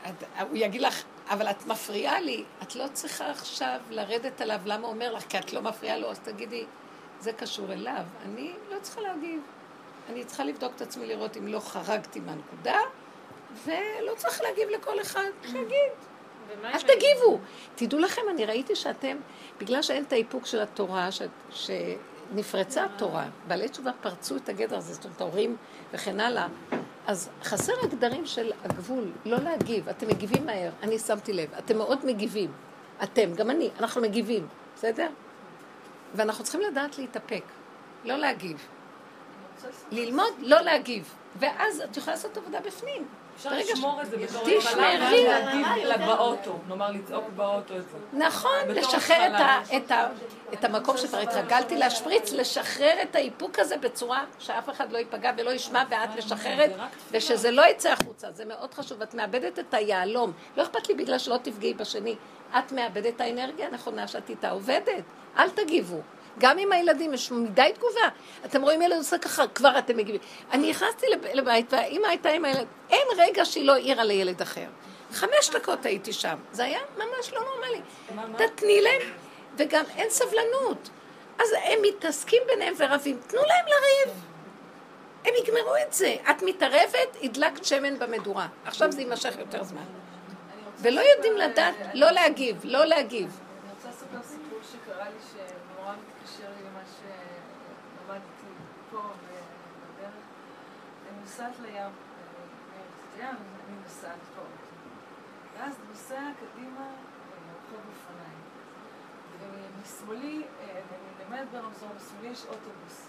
את- הוא יגיד לך, אבל את מפריעה לי, את לא צריכה עכשיו לרדת עליו, למה הוא אומר לך? כי את לא מפריעה לו, אז תגידי, זה קשור אליו. אני לא צריכה להגיב. אני צריכה לבדוק את עצמי לראות אם לא חרגתי מהנקודה, ולא צריך להגיב לכל אחד, שיגיד. אל תגיבו. תדעו לכם, אני ראיתי שאתם, בגלל שאין את האיפוק של התורה, ש, שנפרצה התורה, בעלי תשובה פרצו את הגדר הזה, זאת אומרת, ההורים וכן הלאה, אז חסר הגדרים של הגבול, לא להגיב. אתם מגיבים מהר, אני שמתי לב, אתם מאוד מגיבים. אתם, גם אני, אנחנו מגיבים, בסדר? ואנחנו צריכים לדעת להתאפק, לא להגיב. ללמוד לא להגיב, ואז את יכולה לעשות עבודה בפנים. אפשר לשמור את זה בתור. התחלה, להגיד לה באוטו, נאמר לצעוק באוטו את זה. נכון, לשחרר את, המקום שכבר התרגלתי להשפריץ, לשחרר את האיפוק הזה בצורה שאף אחד לא ייפגע ולא ישמע ואת משחררת, ושזה לא יצא החוצה, זה מאוד חשוב. את מאבדת את היהלום. לא אכפת לי בגלל שלא תפגעי בשני. את מאבדת את האנרגיה הנכונה שאת איתה עובדת. אל תגיבו. גם עם הילדים יש מדי תגובה. אתם רואים ילד עושה ככה, כבר אתם מגיבים. אני נכנסתי לב- לבית והאימא הייתה עם הילד, אין רגע שהיא לא העירה לילד אחר. חמש דקות הייתי שם. זה היה ממש לא נורמלי. תתני להם, וגם אין סבלנות. אז הם מתעסקים ביניהם ורבים, תנו להם לריב. הם יגמרו את זה. את מתערבת, הדלקת שמן במדורה. עכשיו זה יימשך יותר זמן. ולא יודעים לדעת, לא להגיב, לא להגיב. אני רוצה לספר סיפור שקרה לי שנורא מתקשר לי למה שלמדתי פה בדרך. אני נוסעת לים, אה, אני נוסעת פה. ואז נוסע קדימה אה, רחוב אופניים. ומשמאלי, אה, אני נעמדת ברמזור, משמאלי יש אוטובוס.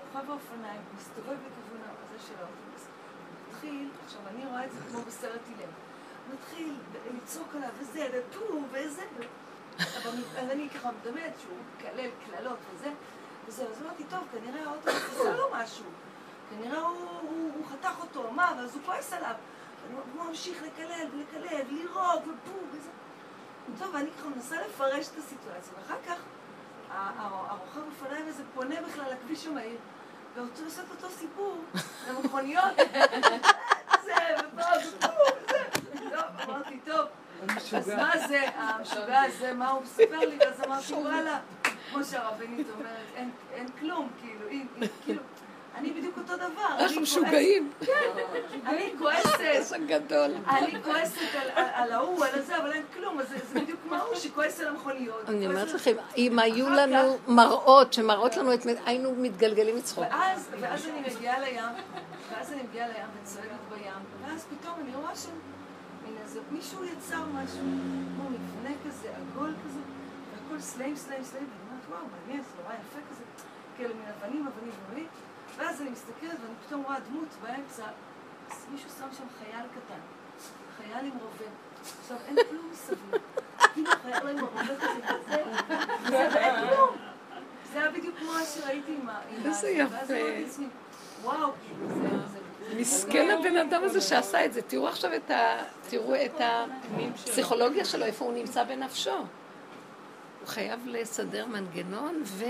רוכב האופניים מסתובב לכיוון הזה של האוטובוס. מתחיל, עכשיו אני רואה את זה כמו בסרט הילם. מתחיל לצעוק עליו וזה, ופו, וזה. אז אני ככה מדמיינת שהוא מקלל קללות וזה, וזהו, אז אמרתי, טוב, כנראה האוטובוס עשה לו משהו. כנראה הוא, הוא, הוא חתך אותו, מה, ואז הוא כועס עליו. הוא ממשיך לקלל ולקלל, לירוק ופו וזה. טוב, ואני ככה מנסה לפרש את הסיטואציה, ואחר כך הרוכב אופניים הזה פונה בכלל לכביש המהיר, ורוצה לעשות אותו סיפור למכוניות. זה, ופה, ופה, וזה. טוב, אמרתי, טוב, אז מה זה, המשוגע הזה, מה הוא מספר לי? ואז אמרתי, וואלה, כמו שהרבנית אומרת, אין- כלום, כאילו, היא- כאילו, אני בדיוק אותו דבר. אנחנו כועסת- משוגעים. כן, אני כועסת. אני כועסת על- ההוא, על הזה, אבל אין כלום, אז זה בדיוק כמו ההוא שכועס על המכוניות. אני אומרת לכם, אם היו לנו מראות שמראות לנו את... היינו מתגלגלים מצחוק. ואז, אני מגיעה לים, ואז אני מגיעה לים וצועדת בים, ואז פתאום אני רואה שם מישהו יצר משהו, כמו מבנה כזה, עגול כזה, והכל סלעים, סלעים, סלעים, ואני אומרת, וואו, מעניין, זה נורא יפה כזה, כאלה מין אבנים, אבנים, אבנים, ואז אני מסתכלת ואני פתאום רואה דמות באמצע, אז מישהו שם שם חייל קטן, חייל עם רובה. עכשיו, אין כלום מסביב. כאילו חייל עם הרובה כזה, וזה, ואין כלום. זה היה בדיוק כמו שראיתי עם ה... איזה יפה. ואז אמרתי לעצמי, וואו, כאילו, זה... זה- מסכן הבן אדם הזה שעשה את זה. תראו עכשיו את ה... תראו את הפסיכולוגיה שלו, איפה הוא נמצא בנפשו. הוא חייב לסדר מנגנון ו...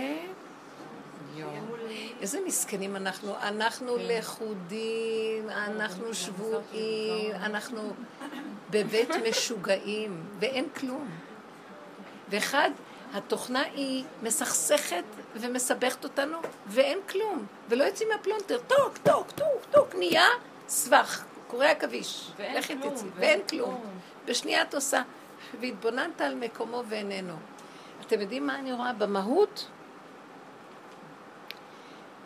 איזה מסכנים אנחנו. אנחנו לכודים, אנחנו שבויים, אנחנו בבית משוגעים, ואין כלום. ואחד, התוכנה היא מסכסכת ומסבכת אותנו, ואין כלום, ולא יוצאים מהפלונטר, טוק, טוק, טוק, טוק, נהיה סבך, קורי עכביש. לכי כלום, תצאי, ואין. כלום. בשנייה את עושה, והתבוננת על מקומו ואיננו. אתם יודעים מה אני רואה? במהות,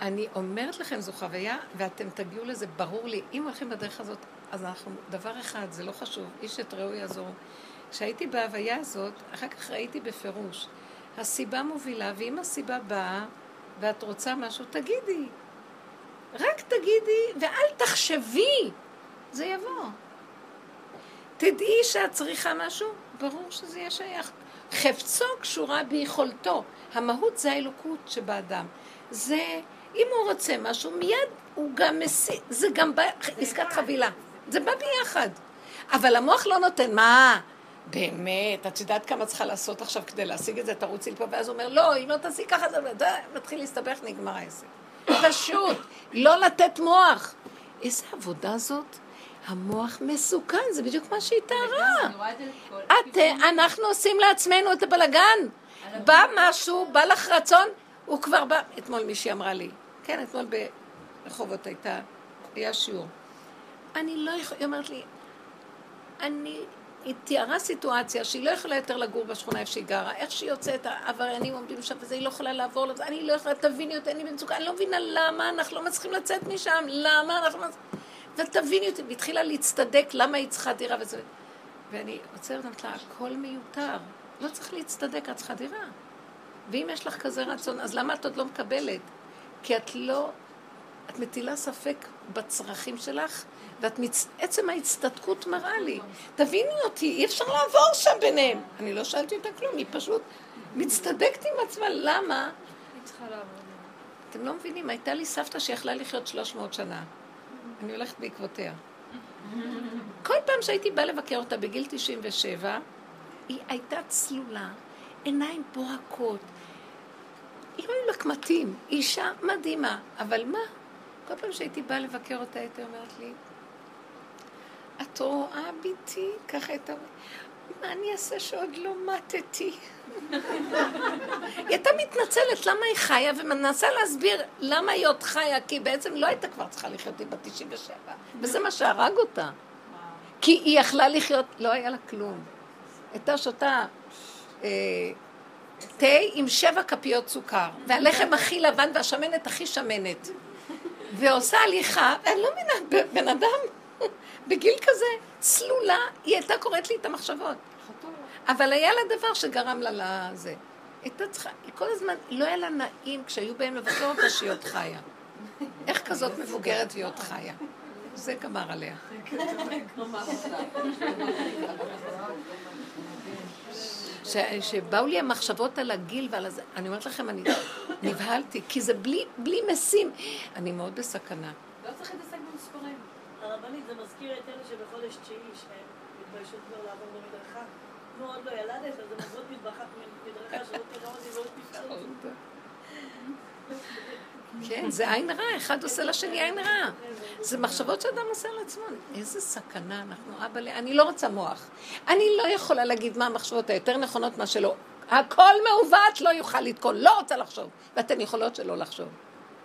אני אומרת לכם, זו חוויה, ואתם תגיעו לזה, ברור לי. אם הולכים בדרך הזאת, אז אנחנו, דבר אחד, זה לא חשוב, איש את רעהו יעזור. כשהייתי בהוויה הזאת, אחר כך ראיתי בפירוש, הסיבה מובילה, ואם הסיבה באה ואת רוצה משהו, תגידי. רק תגידי ואל תחשבי, זה יבוא. תדעי שאת צריכה משהו, ברור שזה יהיה שייך. חפצו קשורה ביכולתו. המהות זה האלוקות שבאדם. זה, אם הוא רוצה משהו, מיד הוא גם מסיק, זה גם בא, עסקת חבילה. זה בא ביחד. אבל המוח לא נותן, מה? באמת, את יודעת כמה צריכה לעשות עכשיו כדי להשיג את זה, תרוצי לפה, ואז הוא אומר, לא, אם לא תעשי ככה, זה מתחיל להסתבך, נגמר העסק. פשוט, לא לתת מוח. איזה עבודה זאת? המוח מסוכן, זה בדיוק מה שהיא. את, אנחנו עושים לעצמנו את הבלגן. בא משהו, בא לך רצון, הוא כבר בא. אתמול מישהי אמרה לי, כן, אתמול ברחובות הייתה, היה שיעור. אני לא יכולה, היא אומרת לי, אני, היא תיארה סיטואציה שהיא לא יכולה יותר לגור בשכונה איפה שהיא גרה. איך שהיא יוצאת, העבריינים עומדים שם וזה, היא לא יכולה לעבור לזה, אני לא יכולה, תביני אותי, אני במצוקה, אני לא מבינה למה אנחנו לא מצליחים לצאת משם, למה אנחנו. ותביני אותי, והתחילה להצטדק למה היא צריכה דירה וזה. ואני עוצרת ואומרת לה, הכל מיותר. לא צריך להצטדק, את צריכה דירה. ואם יש לך כזה רצון, אז למה את עוד לא מקבלת? כי את לא, את מטילה ספק בצרכים שלך, ואת מצ... עצם ההצטדקות מראה לי. תביני אותי, אי אפשר לעבור שם ביניהם. אני לא שאלתי אותה כלום, היא פשוט מצטדקת עם עצמה. למה? אתם לא מבינים, הייתה לי סבתא שיכלה לחיות 300 שנה. אני הולכת בעקבותיה. כל פעם שהייתי באה לבקר אותה בגיל 97, היא הייתה צלולה, עיניים בוהקות. היא לא היו לה קמטים, אישה מדהימה. אבל מה? כל פעם שהייתי באה לבקר אותה, הייתה אומרת לי, את רואה ביתי? ככה הייתה מה אני אעשה שעוד לא מתתי? היא הייתה מתנצלת למה היא חיה ומנסה להסביר למה היא עוד חיה, כי בעצם לא הייתה כבר צריכה לחיות, היא בת 97, וזה מה שהרג אותה. כי היא יכלה לחיות, לא היה לה כלום. הייתה שותה אה, תה עם שבע כפיות סוכר, והלחם הכי לבן והשמנת הכי שמנת. ועושה הליכה, ואני לא מבינה, בן אדם בגיל כזה, צלולה, היא הייתה קוראת לי את המחשבות. אבל היה לה דבר שגרם לה לזה. הייתה צריכה, היא כל הזמן, לא היה לה נעים כשהיו באים לבקר אותה שהיא עוד חיה. איך כזאת מבוגרת והיא עוד חיה? זה גמר עליה. שבאו לי המחשבות על הגיל ועל הזה, אני אומרת לכם, אני נבהלתי, כי זה בלי, בלי משים. אני מאוד בסכנה. לא צריך להתעסק במספרים. הרבנית, זה מזכיר את אלה שבחודש תשיעי, שהם מתביישות כבר לעבור במדרכה. נו, עוד לא ילדת, אז הן עוברות מדרכה שלא תראה אותי ועוד תשאל כן, זה עין רע, אחד עושה לשני עין רע. זה מחשבות שאדם עושה על עצמו. איזה סכנה אנחנו, אבא, אני לא רוצה מוח. אני לא יכולה להגיד מה המחשבות היותר נכונות, מה שלא. הכל מעוות, לא יוכל לתקון, לא רוצה לחשוב. ואתן יכולות שלא לחשוב.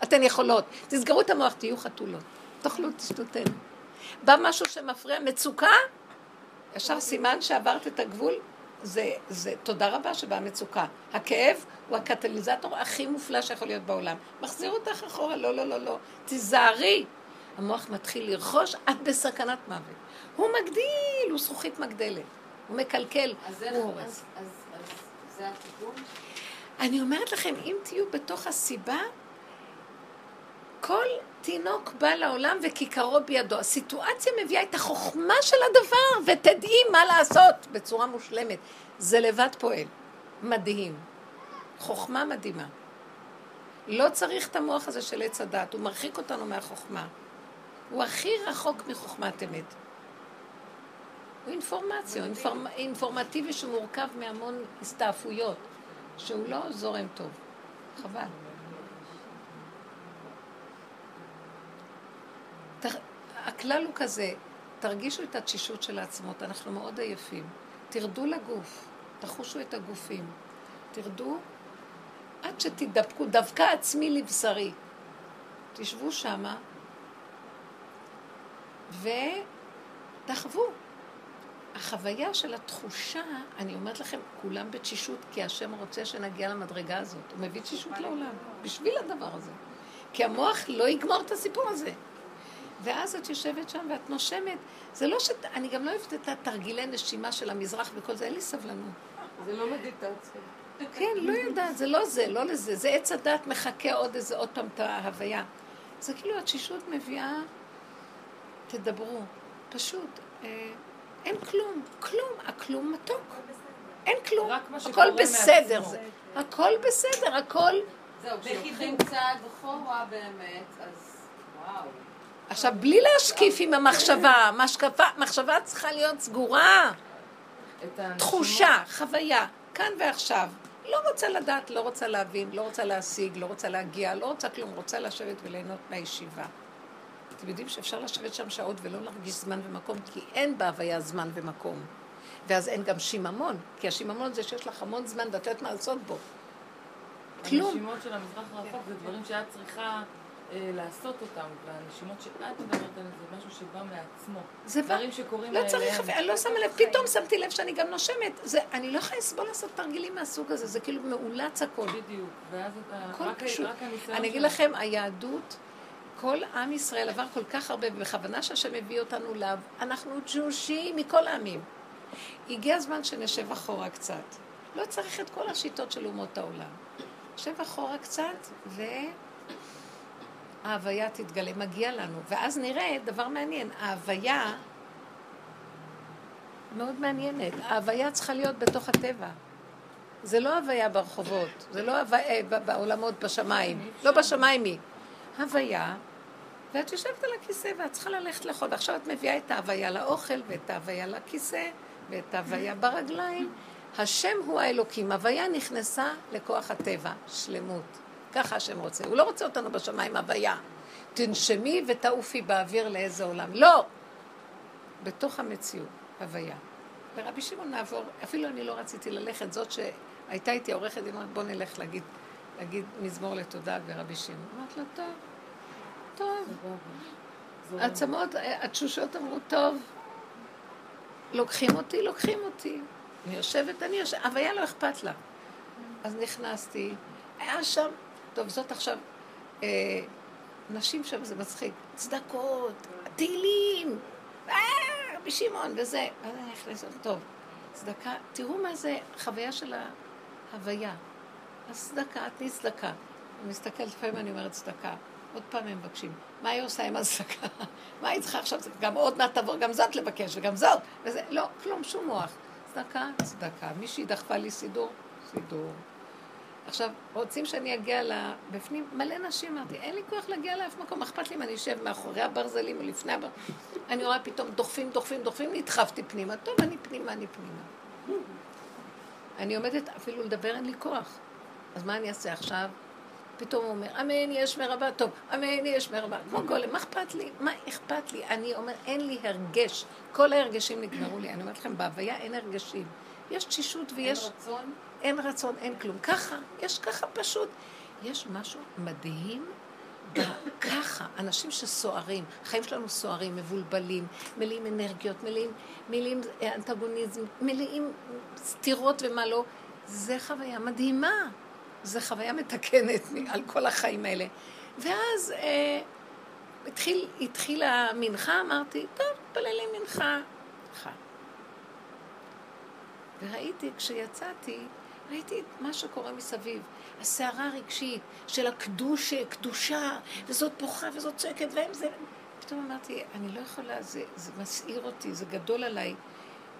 אתן יכולות. תסגרו את המוח, תהיו חתולות. תאכלו, תשתו. בא משהו שמפריע, מצוקה, ישר סימן שעברת את הגבול, זה, זה תודה רבה שבאה מצוקה. הכאב הוא הקטליזטור הכי מופלא שיכול להיות בעולם. מחזיר אותך אחורה, לא, לא, לא, לא. תיזהרי. המוח מתחיל לרכוש, את בסכנת מוות. הוא מגדיל, הוא זכוכית מגדלת. הוא מקלקל, הוא הורס. אז, אז, אז זה התיקון? אני אומרת לכם, אם תהיו בתוך הסיבה, כל תינוק בא לעולם וכיכרו בידו. הסיטואציה מביאה את החוכמה של הדבר, ותדעי מה לעשות בצורה מושלמת. זה לבד פועל. מדהים. חוכמה מדהימה. לא צריך את המוח הזה של עץ הדת, הוא מרחיק אותנו מהחוכמה. הוא הכי רחוק מחוכמת אמת. הוא אינפורמציה, הוא אינפורמ... אינפורמטיבי שמורכב מהמון הסתעפויות, שהוא לא זורם טוב. חבל. הכלל הוא כזה, תרגישו את התשישות של העצמות, אנחנו מאוד עייפים. תרדו לגוף, תחושו את הגופים. תרדו עד שתדבקו, דווקא עצמי לבשרי. תשבו שמה ותחוו. החוויה של התחושה, אני אומרת לכם, כולם בתשישות, כי השם רוצה שנגיע למדרגה הזאת. הוא מביא תשישות לעולם, בשביל הדבר הזה. כי המוח לא יגמור את הסיפור הזה. ואז את יושבת שם ואת נושמת. זה לא ש... אני גם לא אוהבת את התרגילי נשימה של המזרח וכל זה, אין לי סבלנות. זה לא מדיטציה. כן, לא יודעת, זה לא זה, לא לזה. זה עץ הדת מחכה עוד איזה, עוד פעם את ההוויה. זה כאילו התשישות מביאה, תדברו. פשוט, אה, אין כלום, כלום, הכלום מתוק. אין כלום, הכל בסדר. זה- הכל בסדר, הכל... זהו, כשלוקחים צעד אחורה באמת, אז וואו. עכשיו, בלי להשקיף עם המחשבה, מחשבה, מחשבה צריכה להיות סגורה. תחושה, חוויה, כאן ועכשיו. לא רוצה לדעת, לא רוצה להבין, לא רוצה להשיג, לא רוצה להגיע, לא רוצה כלום, רוצה לשבת וליהנות מהישיבה. אתם יודעים שאפשר לשבת שם שעות ולא להרגיש זמן ומקום, כי אין בהוויה זמן ומקום. ואז אין גם שיממון, כי השיממון זה שיש לך המון זמן ואת יודעת מה לעשות בו. כלום. הנשימות של המזרח הרחוק זה דברים שאת צריכה לעשות אותם, והנשימות שאת מדברת עליהן זה משהו שבא מעצמו. זה בא, דברים שקורים לא צריך. אני לא שמה לב, פתאום שמתי לב שאני גם נושמת. זה, אני לא יכולה לסבול לעשות תרגילים מהסוג הזה, זה כאילו מאולץ הכל. בדיוק, ואז אתה... רק פשוט. רק הניסיון אני אגיד. לכם, היהדות, כל עם ישראל עבר כל כך הרבה, ובכוונה שהשם הביא אותנו אליו, אנחנו ג'ושים מכל העמים. הגיע הזמן שנשב אחורה קצת. לא צריך את כל השיטות של אומות העולם. נשב אחורה קצת, וההוויה תתגלה, מגיע לנו. ואז נראה דבר מעניין, ההוויה מאוד מעניינת. ההוויה צריכה להיות בתוך הטבע. זה לא הוויה ברחובות, זה לא הוויה אה, בעולמות בשמיים, לא בשמיים היא. הוויה, ואת יושבת על הכיסא ואת צריכה ללכת לאכול, ועכשיו את מביאה את ההוויה לאוכל ואת ההוויה לכיסא ואת ההוויה ברגליים. השם הוא האלוקים, הוויה נכנסה לכוח הטבע, שלמות. ככה השם רוצה. הוא לא רוצה אותנו בשמיים הוויה. תנשמי ותעופי באוויר לאיזה עולם. לא! בתוך המציאות, הוויה. ורבי שמעון נעבור, אפילו אני לא רציתי ללכת, זאת שהייתה איתי עורכת דין, בוא נלך להגיד, להגיד מזמור לתודה ברבי שמעון. אמרת לה, טוב, טוב. העצמות, התשושות אמרו, טוב, לוקחים אותי, לוקחים אותי. אני יושבת, אני יושבת, הוויה לא אכפת לה. אז נכנסתי, היה שם, טוב, זאת עכשיו, אה, נשים שם, זה מצחיק, צדקות, תהילים, אה, רבי שמעון וזה. אז אני נכנסת, טוב, צדקה, תראו מה זה חוויה של ההוויה. אז צדקה, תני צדקה. אני מסתכלת, לפעמים אני אומרת צדקה. עוד פעם הם מבקשים. מה היא עושה עם הצדקה? מה היא צריכה עכשיו? גם עוד מעט תבוא גם זאת לבקש, וגם זאת. וזה, לא, כלום, שום מוח. צדקה, צדקה. מישהי דחפה לי סידור, סידור. עכשיו, רוצים שאני אגיע לבפנים? מלא נשים, אמרתי, אין לי כוח להגיע לאף מקום, אכפת לי אם אני אשב מאחורי הברזלים או לפני הברזלים. אני רואה פתאום דוחפים, דוחפים, דוחפים, נדחפתי פנימה. טוב, אני פנימה, אני פנימה. אני עומדת אפילו לדבר, אין לי כוח. אז מה אני אעשה עכשיו? פתאום הוא אומר, אמן, יש מרבה, טוב, אמן, יש מרבה. כמו גולם, מה אכפת לי? מה אכפת לי? אני אומר, אין לי הרגש. כל ההרגשים נגמרו לי. אני אומרת לכם, בהוויה אין הרגשים. יש תשישות ויש... אין רצון? אין רצון, אין כלום. ככה, יש ככה פשוט. יש משהו מדהים ככה, אנשים שסוערים, החיים שלנו סוערים, מבולבלים, מלאים אנרגיות, מלאים, מלאים אנטגוניזם, מלאים סתירות ומה לא. זה חוויה מדהימה. זה חוויה מתקנת על כל החיים האלה. ואז אה, התחיל, התחילה המנחה, אמרתי, טוב, מנחה. מנחה. וראיתי, כשיצאתי, ראיתי את מה שקורה מסביב. הסערה הרגשית של הקדוש, קדושה, וזאת בוכה וזאת צועקת, והם זה... פתאום אמרתי, אני לא יכולה, זה, זה מסעיר אותי, זה גדול עליי.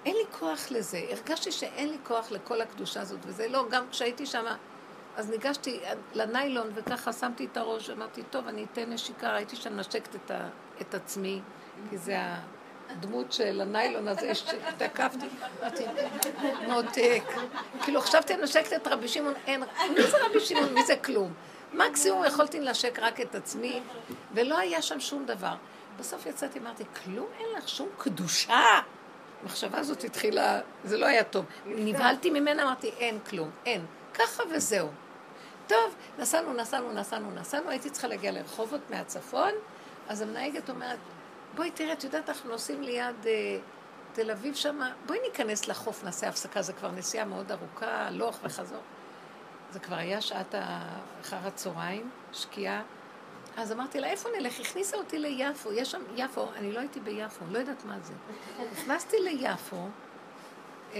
אין לי כוח לזה. הרגשתי שאין לי כוח לכל הקדושה הזאת, וזה לא, גם כשהייתי שם, אז ניגשתי לניילון וככה שמתי את הראש, אמרתי, טוב, אני אתן נשיקה, ראיתי שאני נשקת את, ה, את עצמי, כי זה הדמות של הניילון הזה שתקפתי, אמרתי, מותק. כאילו חשבתי לנשק את רבי שמעון, אין, מי זה רבי שמעון, מי זה כלום? מקסימום יכולתי לנשק רק את עצמי, ולא היה שם שום דבר. בסוף יצאתי, אמרתי, כלום אין לך, שום קדושה. המחשבה הזאת התחילה, זה לא היה טוב. נבהלתי ממנה, אמרתי, אין כלום, אין. ככה וזהו. טוב, נסענו, נסענו, נסענו, נסענו, הייתי צריכה להגיע לרחובות מהצפון, אז המנהגת אומרת, בואי תראה, את יודעת, אנחנו נוסעים ליד אה, תל אביב שמה, בואי ניכנס לחוף, נעשה הפסקה, זה כבר נסיעה מאוד ארוכה, הלוך וחזור. זה כבר היה שעת אחר הצהריים, שקיעה. אז אמרתי לה, איפה נלך? הכניסה אותי ליפו, יש שם יפו, אני לא הייתי ביפו, לא יודעת מה זה. נכנסתי ליפו, אה,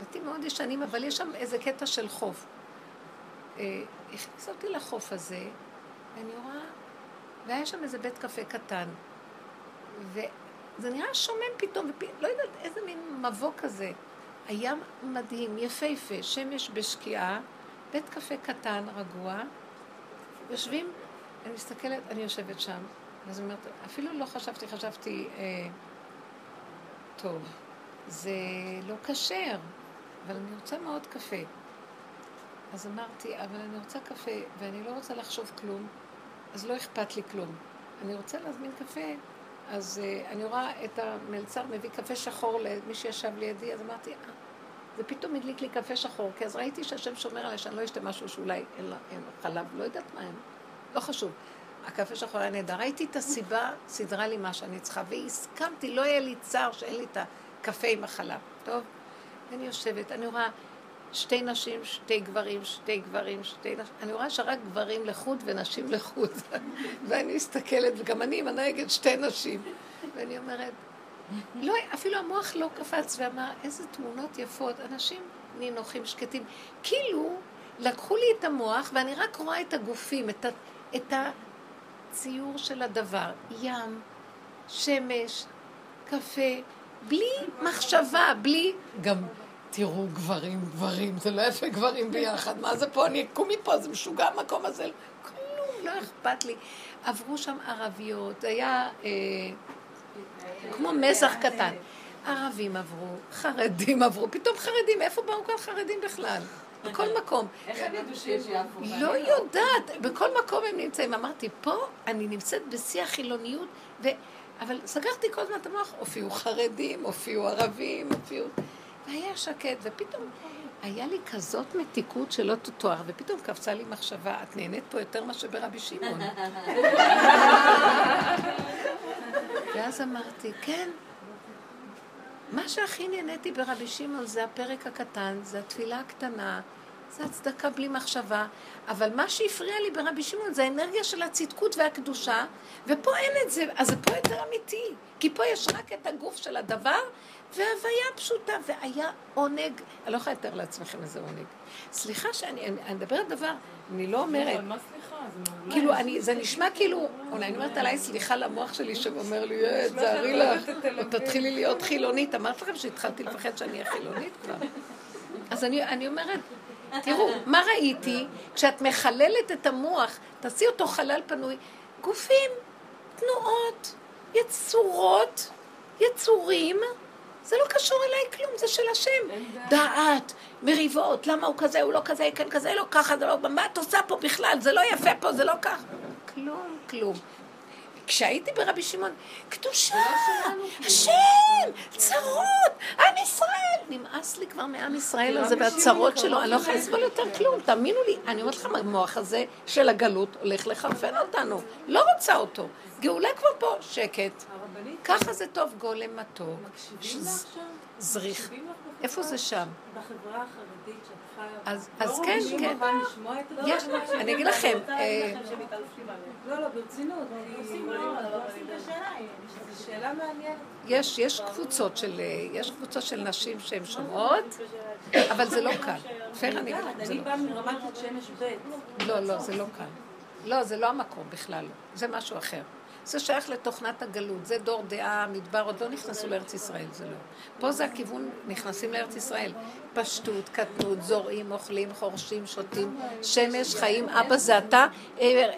בתים מאוד ישנים, אבל יש שם איזה קטע של חוף. אה, הכניסה אותי לחוף הזה, ואני רואה, והיה שם איזה בית קפה קטן, וזה נראה שומם פתאום, ופ... לא יודעת איזה מין מבוא כזה. הים מדהים, יפהפה, שמש בשקיעה, בית קפה קטן, רגוע, יושבים, אני מסתכלת, אני יושבת שם, אז אני אומרת, אפילו לא חשבתי, חשבתי, אה, טוב, זה לא כשר, אבל אני רוצה מאוד קפה. אז אמרתי, אבל אני רוצה קפה, ואני לא רוצה לחשוב כלום, אז לא אכפת לי כלום. אני רוצה להזמין קפה, אז uh, אני רואה את המלצר מביא קפה שחור למי שישב לידי, אז אמרתי, אה, זה פתאום הדליק לי קפה שחור, כי אז ראיתי שהשם שומר עליי שאני לא אשתה משהו שאולי אין, אין חלב, לא יודעת מה אין, לא חשוב. הקפה שחור היה נהדר. ראיתי את הסיבה, סידרה לי מה שאני צריכה, והסכמתי, לא היה לי צער שאין לי את הקפה עם החלב. טוב? ואני יושבת, אני רואה שתי נשים, שתי גברים, שתי גברים, שתי נשים. אני רואה שרק גברים לחוד ונשים לחוד. ואני מסתכלת, וגם אני עם הנהגת שתי נשים. ואני אומרת, לא, אפילו המוח לא קפץ ואמר, איזה תמונות יפות, אנשים נינוחים, שקטים. כאילו, לקחו לי את המוח ואני רק רואה את הגופים, את, ה, את הציור של הדבר. ים, שמש, קפה, בלי מחשבה, בלי... גם תראו גברים, גברים, זה לא יפה גברים ביחד, מה זה פה, אני אקום מפה, זה משוגע המקום הזה, כלום, לא אכפת לי. עברו שם ערביות, היה אה, כמו מזח קטן. ערבים עברו, חרדים עברו, פתאום חרדים, איפה באו כאן חרדים בכלל? בכל מקום. איך הם ידעו שיש יפו? לא יודעת, בכל מקום הם נמצאים. אמרתי, פה אני נמצאת בשיא החילוניות, ו... אבל סגרתי כל הזמן את המוח, הופיעו חרדים, הופיעו ערבים, הופיעו... והיה שקט, ופתאום היה לי כזאת מתיקות שלא תתואר, ופתאום קפצה לי מחשבה, את נהנית פה יותר מאשר ברבי שמעון. ואז אמרתי, כן. מה שהכי נהניתי ברבי שמעון זה הפרק הקטן, זה התפילה הקטנה, זה הצדקה בלי מחשבה, אבל מה שהפריע לי ברבי שמעון זה האנרגיה של הצדקות והקדושה, ופה אין את זה, אז זה פה יותר אמיתי, כי פה יש רק את הגוף של הדבר, והוויה פשוטה, והיה עונג, אני לא יכולה לתאר לעצמכם איזה עונג. סליחה שאני אני, אני מדברת דבר, אני לא אומרת, אבל מה סליחה? זה מעולה. כאילו, אני, זה נשמע כאילו, אולי אני אומרת עליי סליחה למוח שלי שאומר לי, אה, תזהרי לך, תתחילי להיות חילונית. אמרתי לכם שהתחלתי לפחד שאני אהיה חילונית כבר. אז אני, אני אומרת, תראו, מה ראיתי? כשאת מחללת את המוח, תעשי אותו חלל פנוי, גופים, תנועות, יצורות, יצורים, זה לא קשור אליי כלום, זה של השם. דעת, מריבות, למה הוא כזה, הוא לא כזה, כן כזה, לא ככה, זה לא, מה את עושה פה בכלל, זה לא יפה פה, זה לא ככה. כלום, כלום. כשהייתי ברבי שמעון, קדושה, השם, צרות, עם ישראל. נמאס לי כבר מעם ישראל הזה והצרות שלו, אני לא יכולה לסבול יותר כלום, תאמינו לי. אני אומרת לכם, המוח הזה של הגלות הולך לחרפן אותנו. לא רוצה אותו. גאולה כבר פה, שקט. ככה זה טוב, גולם מתוק. מקשיבים לך שם? זריח. איפה זה שם? בחברה החרדית שאת חיה. אז- לא אז כן, כן. יש- אני אגיד לכם, אני אה. לא, לא, ברצינות. שאלה מעניינת. יש, יש קבוצות של, אה, יש קבוצות של נשים שהן שומעות, אבל זה לא קל. פייר אני אגיד לכם, זה אני לא באה מרמת בית שמש ב'. לא, לא, זה לא קל. לא, זה לא המקום בכלל לא. זה משהו אחר. זה שייך לתוכנת הגלות, זה דור דעה, מדבר, עוד לא נכנסו לארץ ישראל, זה לא. פה זה הכיוון, נכנסים לארץ ישראל. פשטות, קטנות, זורעים, אוכלים, חורשים, שותים, שמש, חיים, אבא זה אתה,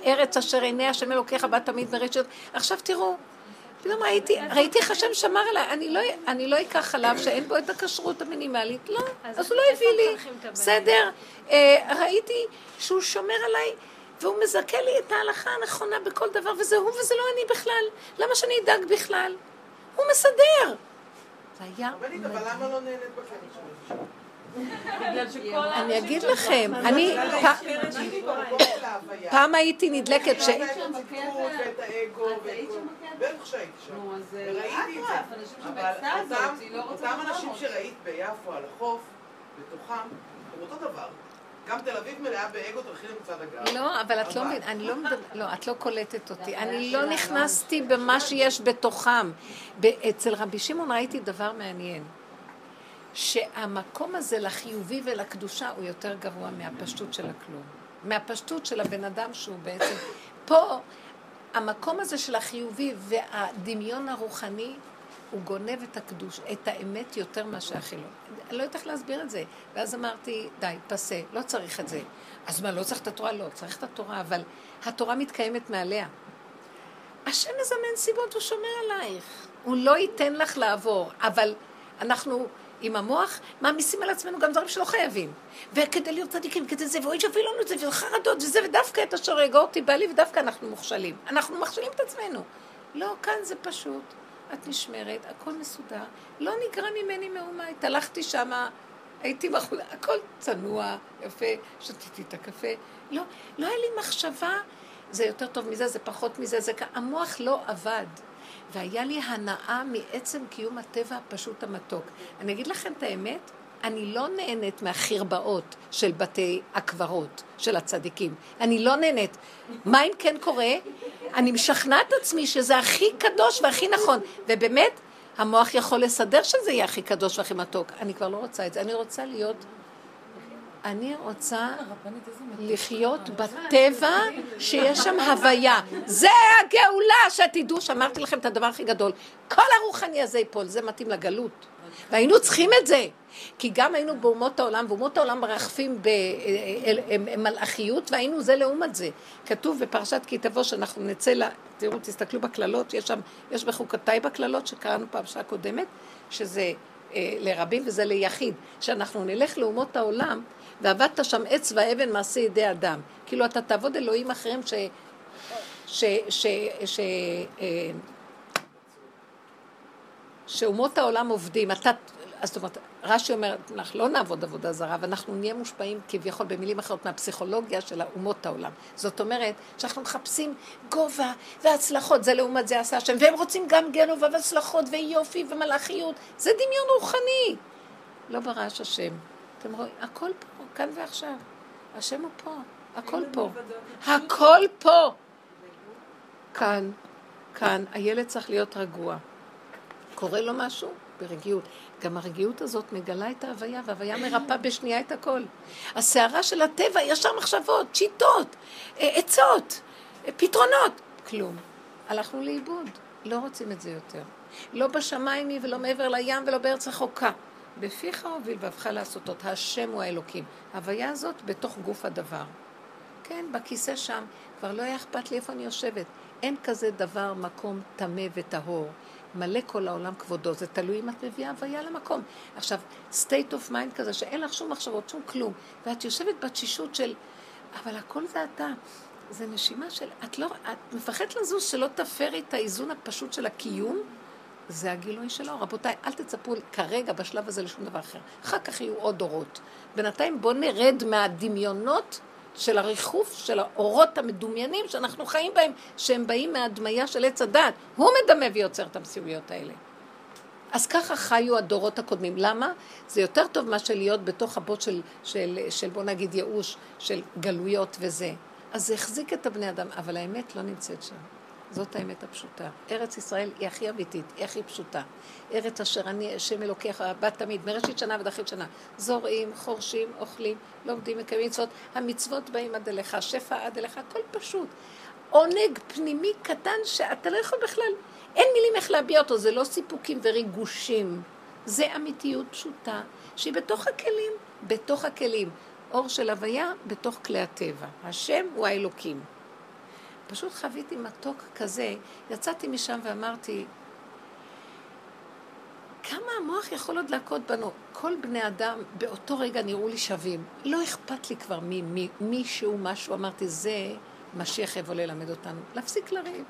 ארץ אשר עיני השם אלוקיך בה תמיד מרשת. עכשיו תראו, פתאום ראיתי, ראיתי איך השם שמר עליי, אני לא, אני לא אקח חלב שאין בו את הכשרות המינימלית, לא, אז הוא לא הביא לי, בסדר, אה, ראיתי שהוא שומר עליי, והוא מזכה לי את ההלכה הנכונה בכל דבר, וזה הוא וזה לא אני בכלל, למה שאני אדאג בכלל? הוא מסדר. זה היה אבל למה לא נהנית שכל אני אגיד לכם, אני פעם הייתי נדלקת ש... אותם- לא אנשים. שראית ביפו על החוף, בתוכם, הם אותו דבר. גם תל אביב מלאה באגו, תלכי למצעד הגאווה. לא, אבל את לא מבינה, אני לא מדברת, לא, את לא קולטת אותי. אני לא נכנסתי במה שיש בתוכם. אצל רבי שמעון ראיתי דבר מעניין. שהמקום הזה לחיובי ולקדושה הוא יותר גרוע מהפשטות של הכלום. מהפשטות של הבן אדם שהוא בעצם... פה, המקום הזה של החיובי והדמיון הרוחני, הוא גונב את הקדוש, את האמת יותר מאשר החילון. אני לא יודעת איך להסביר את זה. ואז אמרתי, די, פסה, לא צריך את זה. אז מה, לא צריך את התורה? לא, צריך את התורה, אבל התורה מתקיימת מעליה. השם מזמן סיבות, הוא שומר עלייך. הוא לא ייתן לך לעבור, אבל אנחנו עם המוח מעמיסים על עצמנו גם דברים שלא חייבים. וכדי להיות צדיקים, כדי זה, ואוי שיביא לנו את זה, וחרדות וזה, ודווקא את אשר אותי בא לי, ודווקא אנחנו מוכשלים. אנחנו מכשילים את עצמנו. לא, כאן זה פשוט. את נשמרת, הכל מסודר. לא נגרע ממני מאומה. התהלכתי שמה, הייתי מחולה, הכל צנוע, יפה, שתיתי את הקפה. לא, לא היה לי מחשבה, זה יותר טוב מזה, זה פחות מזה, זה. המוח לא עבד. והיה לי הנאה מעצם קיום הטבע הפשוט המתוק. אני אגיד לכם את האמת, אני לא נהנית מהחרבאות של בתי הקברות, של הצדיקים. אני לא נהנית. מה אם כן קורה? אני משכנעת עצמי שזה הכי קדוש והכי נכון. ובאמת, המוח יכול לסדר שזה יהיה הכי קדוש והכי מתוק. אני כבר לא רוצה את זה. אני רוצה להיות... אני רוצה לחיות בטבע שיש שם הוויה. זה הגאולה, שתדעו שאמרתי לכם את הדבר הכי גדול. כל הרוחני הזה ייפול, זה מתאים לגלות. והיינו צריכים את זה. כי גם היינו באומות העולם, ואומות העולם מרחפים במלאכיות, והיינו זה לעומת זה. כתוב בפרשת כי תבוא שאנחנו נצא ל... תראו, תסתכלו בקללות, יש שם, יש בחוקותיי בקללות שקראנו פעם שעה קודמת, שזה אה, לרבים וזה ליחיד, שאנחנו נלך לאומות העולם, ועבדת שם עץ ואבן מעשה ידי אדם. כאילו אתה תעבוד אלוהים אחרים ש... ש... ש... ש... אה, שאומות העולם עובדים, אתה, זאת אומרת, רש"י אומר, אנחנו לא נעבוד עבודה זרה, ואנחנו נהיה מושפעים כביכול במילים אחרות מהפסיכולוגיה של אומות העולם. זאת אומרת, שאנחנו מחפשים גובה והצלחות, זה לעומת זה עשה השם, והם רוצים גם גנובה והצלחות ויופי ומלאכיות, זה דמיון רוחני. לא ברעש השם. אתם רואים, הכל פה, כאן ועכשיו. השם הוא פה, הכל פה. הכל פה. כאן, כאן, הילד צריך להיות רגוע. קורה לו משהו? ברגיעות. גם הרגיעות הזאת מגלה את ההוויה, וההוויה מרפאה בשנייה את הכל. הסערה של הטבע, ישר מחשבות, שיטות, אה, עצות, אה, פתרונות. כלום. הלכנו לאיבוד. לא רוצים את זה יותר. לא בשמיים היא ולא מעבר לים ולא בארץ רחוקה. בפיך הוביל ואבך לעשותות. השם הוא האלוקים. ההוויה הזאת בתוך גוף הדבר. כן, בכיסא שם. כבר לא היה אכפת לי איפה אני יושבת. אין כזה דבר מקום טמא וטהור. מלא כל העולם כבודו, זה תלוי אם את מביאה הוויה למקום. עכשיו, state of mind כזה, שאין לך שום מחשבות, שום כלום, ואת יושבת בתשישות של, אבל הכל זה אתה. זה נשימה של, את לא, את מפחדת לזוז שלא תפרי את האיזון הפשוט של הקיום, זה הגילוי שלו. רבותיי, אל תצפו כרגע, בשלב הזה, לשום דבר אחר. אחר כך יהיו עוד דורות. בינתיים בואו נרד מהדמיונות של הריחוף של האורות המדומיינים שאנחנו חיים בהם, שהם באים מהדמיה של עץ הדת. הוא מדמה ויוצר את המציאויות האלה. אז ככה חיו הדורות הקודמים. למה? זה יותר טוב מאשר להיות בתוך הבוט של, של, של בוא נגיד ייאוש, של גלויות וזה. אז זה החזיק את הבני אדם, אבל האמת לא נמצאת שם. זאת האמת הפשוטה. ארץ ישראל היא הכי אמיתית, היא הכי פשוטה. ארץ אשר אני, השם אלוקיך, בת תמיד, מראשית שנה ועד אחרית שנה. זורעים, חורשים, אוכלים, לומדים, מקיימים מצוות. המצוות באים עד אליך, שפע עד אליך, הכל פשוט. עונג פנימי קטן שאתה לא יכול בכלל, אין מילים איך להביע אותו, זה לא סיפוקים וריגושים. זה אמיתיות פשוטה, שהיא בתוך הכלים, בתוך הכלים. אור של הוויה בתוך כלי הטבע. השם הוא האלוקים. פשוט חוויתי מתוק כזה, יצאתי משם ואמרתי, כמה המוח יכול עוד להכות בנו? כל בני אדם באותו רגע נראו לי שווים. לא אכפת לי כבר מי, מי, מישהו, משהו. אמרתי, זה משיח יבוא ללמד אותנו. להפסיק לריב,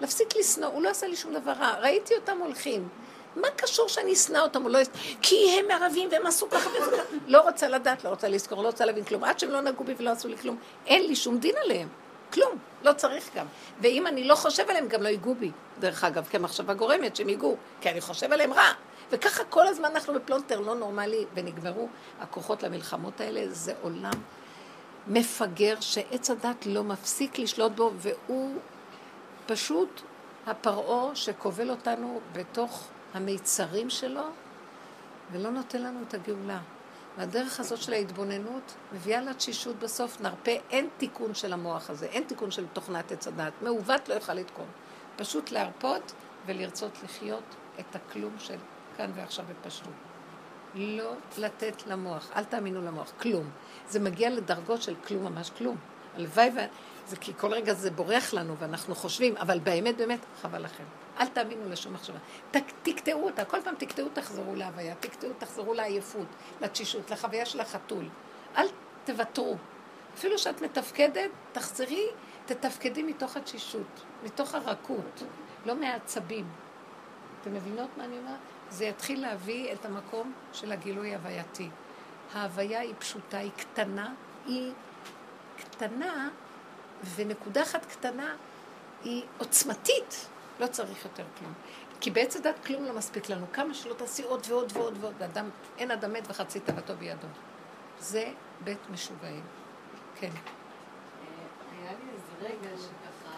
להפסיק לשנוא, הוא לא עשה לי שום דבר רע. ראיתי אותם הולכים. מה קשור שאני אשנא אותם או לא? כי הם ערבים והם עשו ככה וזה ככה. לא רוצה לדעת, לא רוצה לזכור, לא רוצה להבין כלום. עד שהם לא נגעו בי ולא עשו לי כלום, אין לי שום דין עליהם. כלום, לא צריך גם. ואם אני לא חושב עליהם, גם לא ייגעו בי. דרך אגב, כמחשבה גורמת שהם ייגעו, כי אני חושב עליהם רע. וככה כל הזמן אנחנו בפלונטר לא נורמלי, ונגמרו הכוחות למלחמות האלה, זה עולם מפגר שעץ הדת לא מפסיק לשלוט בו, והוא פשוט הפרעה שכובל אותנו בתוך המיצרים שלו, ולא נותן לנו את הגאולה. והדרך הזאת של ההתבוננות מביאה לתשישות בסוף, נרפה, אין תיקון של המוח הזה, אין תיקון של תוכנת עץ הדעת. מעוות לא יוכל לתקון. פשוט להרפות ולרצות לחיות את הכלום של כאן ועכשיו בפשטות. לא לתת למוח, אל תאמינו למוח, כלום. זה מגיע לדרגות של כלום, ממש כלום. הלוואי ו... זה כי כל רגע זה בורח לנו ואנחנו חושבים, אבל באמת באמת חבל לכם. אל תאמינו לשום מחשבה. תקטעו אותה, כל פעם תקטעו, תחזרו להוויה, תקטעו, תחזרו לעייפות, לתשישות, לחוויה של החתול. אל תוותרו. אפילו שאת מתפקדת, תחזרי, תתפקדי מתוך התשישות, מתוך הרכות, לא מהעצבים. אתם מבינות מה אני אומרת? זה יתחיל להביא את המקום של הגילוי הווייתי. ההוויה היא פשוטה, היא קטנה, היא קטנה, ונקודה אחת קטנה היא עוצמתית. לא צריך יותר כלום. כי בעץ הדת כלום לא מספיק לנו. כמה שלא תעשי עוד ועוד ועוד ועוד, ואדם, אין אדם מת וחצי תאוותו בידו. זה בית משוגעים. כן. היה לי איזה רגע שככה,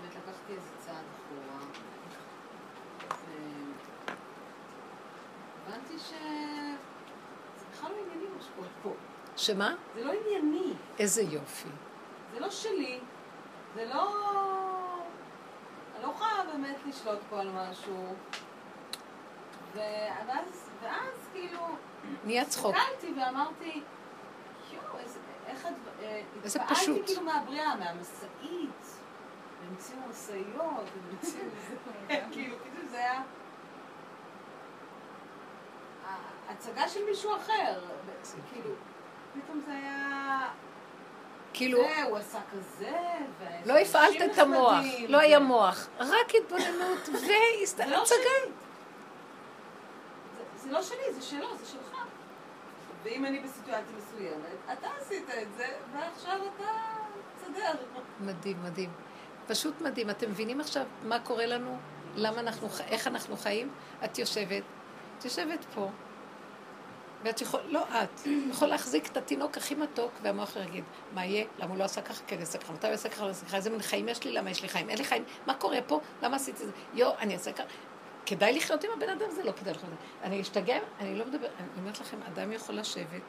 באמת לקחתי איזה צעד אחורה, והבנתי ש... זה בכלל לא ענייני מה שקורה פה. שמה? זה לא ענייני. איזה יופי. זה לא שלי, זה לא... אני לא יכולה באמת לשלוט פה על משהו. ואז, ואז כאילו... נהיה צחוק. הסתכלתי ואמרתי, יואו, איזה... איך את... אה, איזה התפעלתי פשוט. כאילו מהבריאה, מהמשאית. המציאו משאיות, המציאו זה, כאילו, כאילו זה היה... הצגה של מישהו אחר. כאילו, פתאום זה היה... כאילו- זה, הוא עשה כזה, לא הפעלת את המוח, לא היה מוח, רק התבוננות לא והצגה. שלי. זה- לא שלי, זה שלו, זה שלך. ואם אני בסיטואציה מסוימת, אתה עשית את זה, ועכשיו אתה תסדר. מדהים, מדהים. פשוט מדהים. אתם מבינים עכשיו מה קורה לנו? למה אנחנו, איך אנחנו חיים? את יושבת, את יושבת פה, ואת יכול, לא את, יכול להחזיק את התינוק הכי מתוק, והמוח יגיד, מה יהיה? למה הוא לא עשה ככה? כן, יעשה ככה. מתי הוא יעשה ככה? לא ככה. איזה מין חיים יש לי? למה יש לי חיים? אין לי חיים. מה קורה פה? למה עשיתי את זה? יו, אני אעשה ככה. כדאי לחיות עם הבן אדם? זה לא כדאי לחיות. אני אשתגע, אני לא מדבר, אני אומרת לכם, אדם יכול לשבת,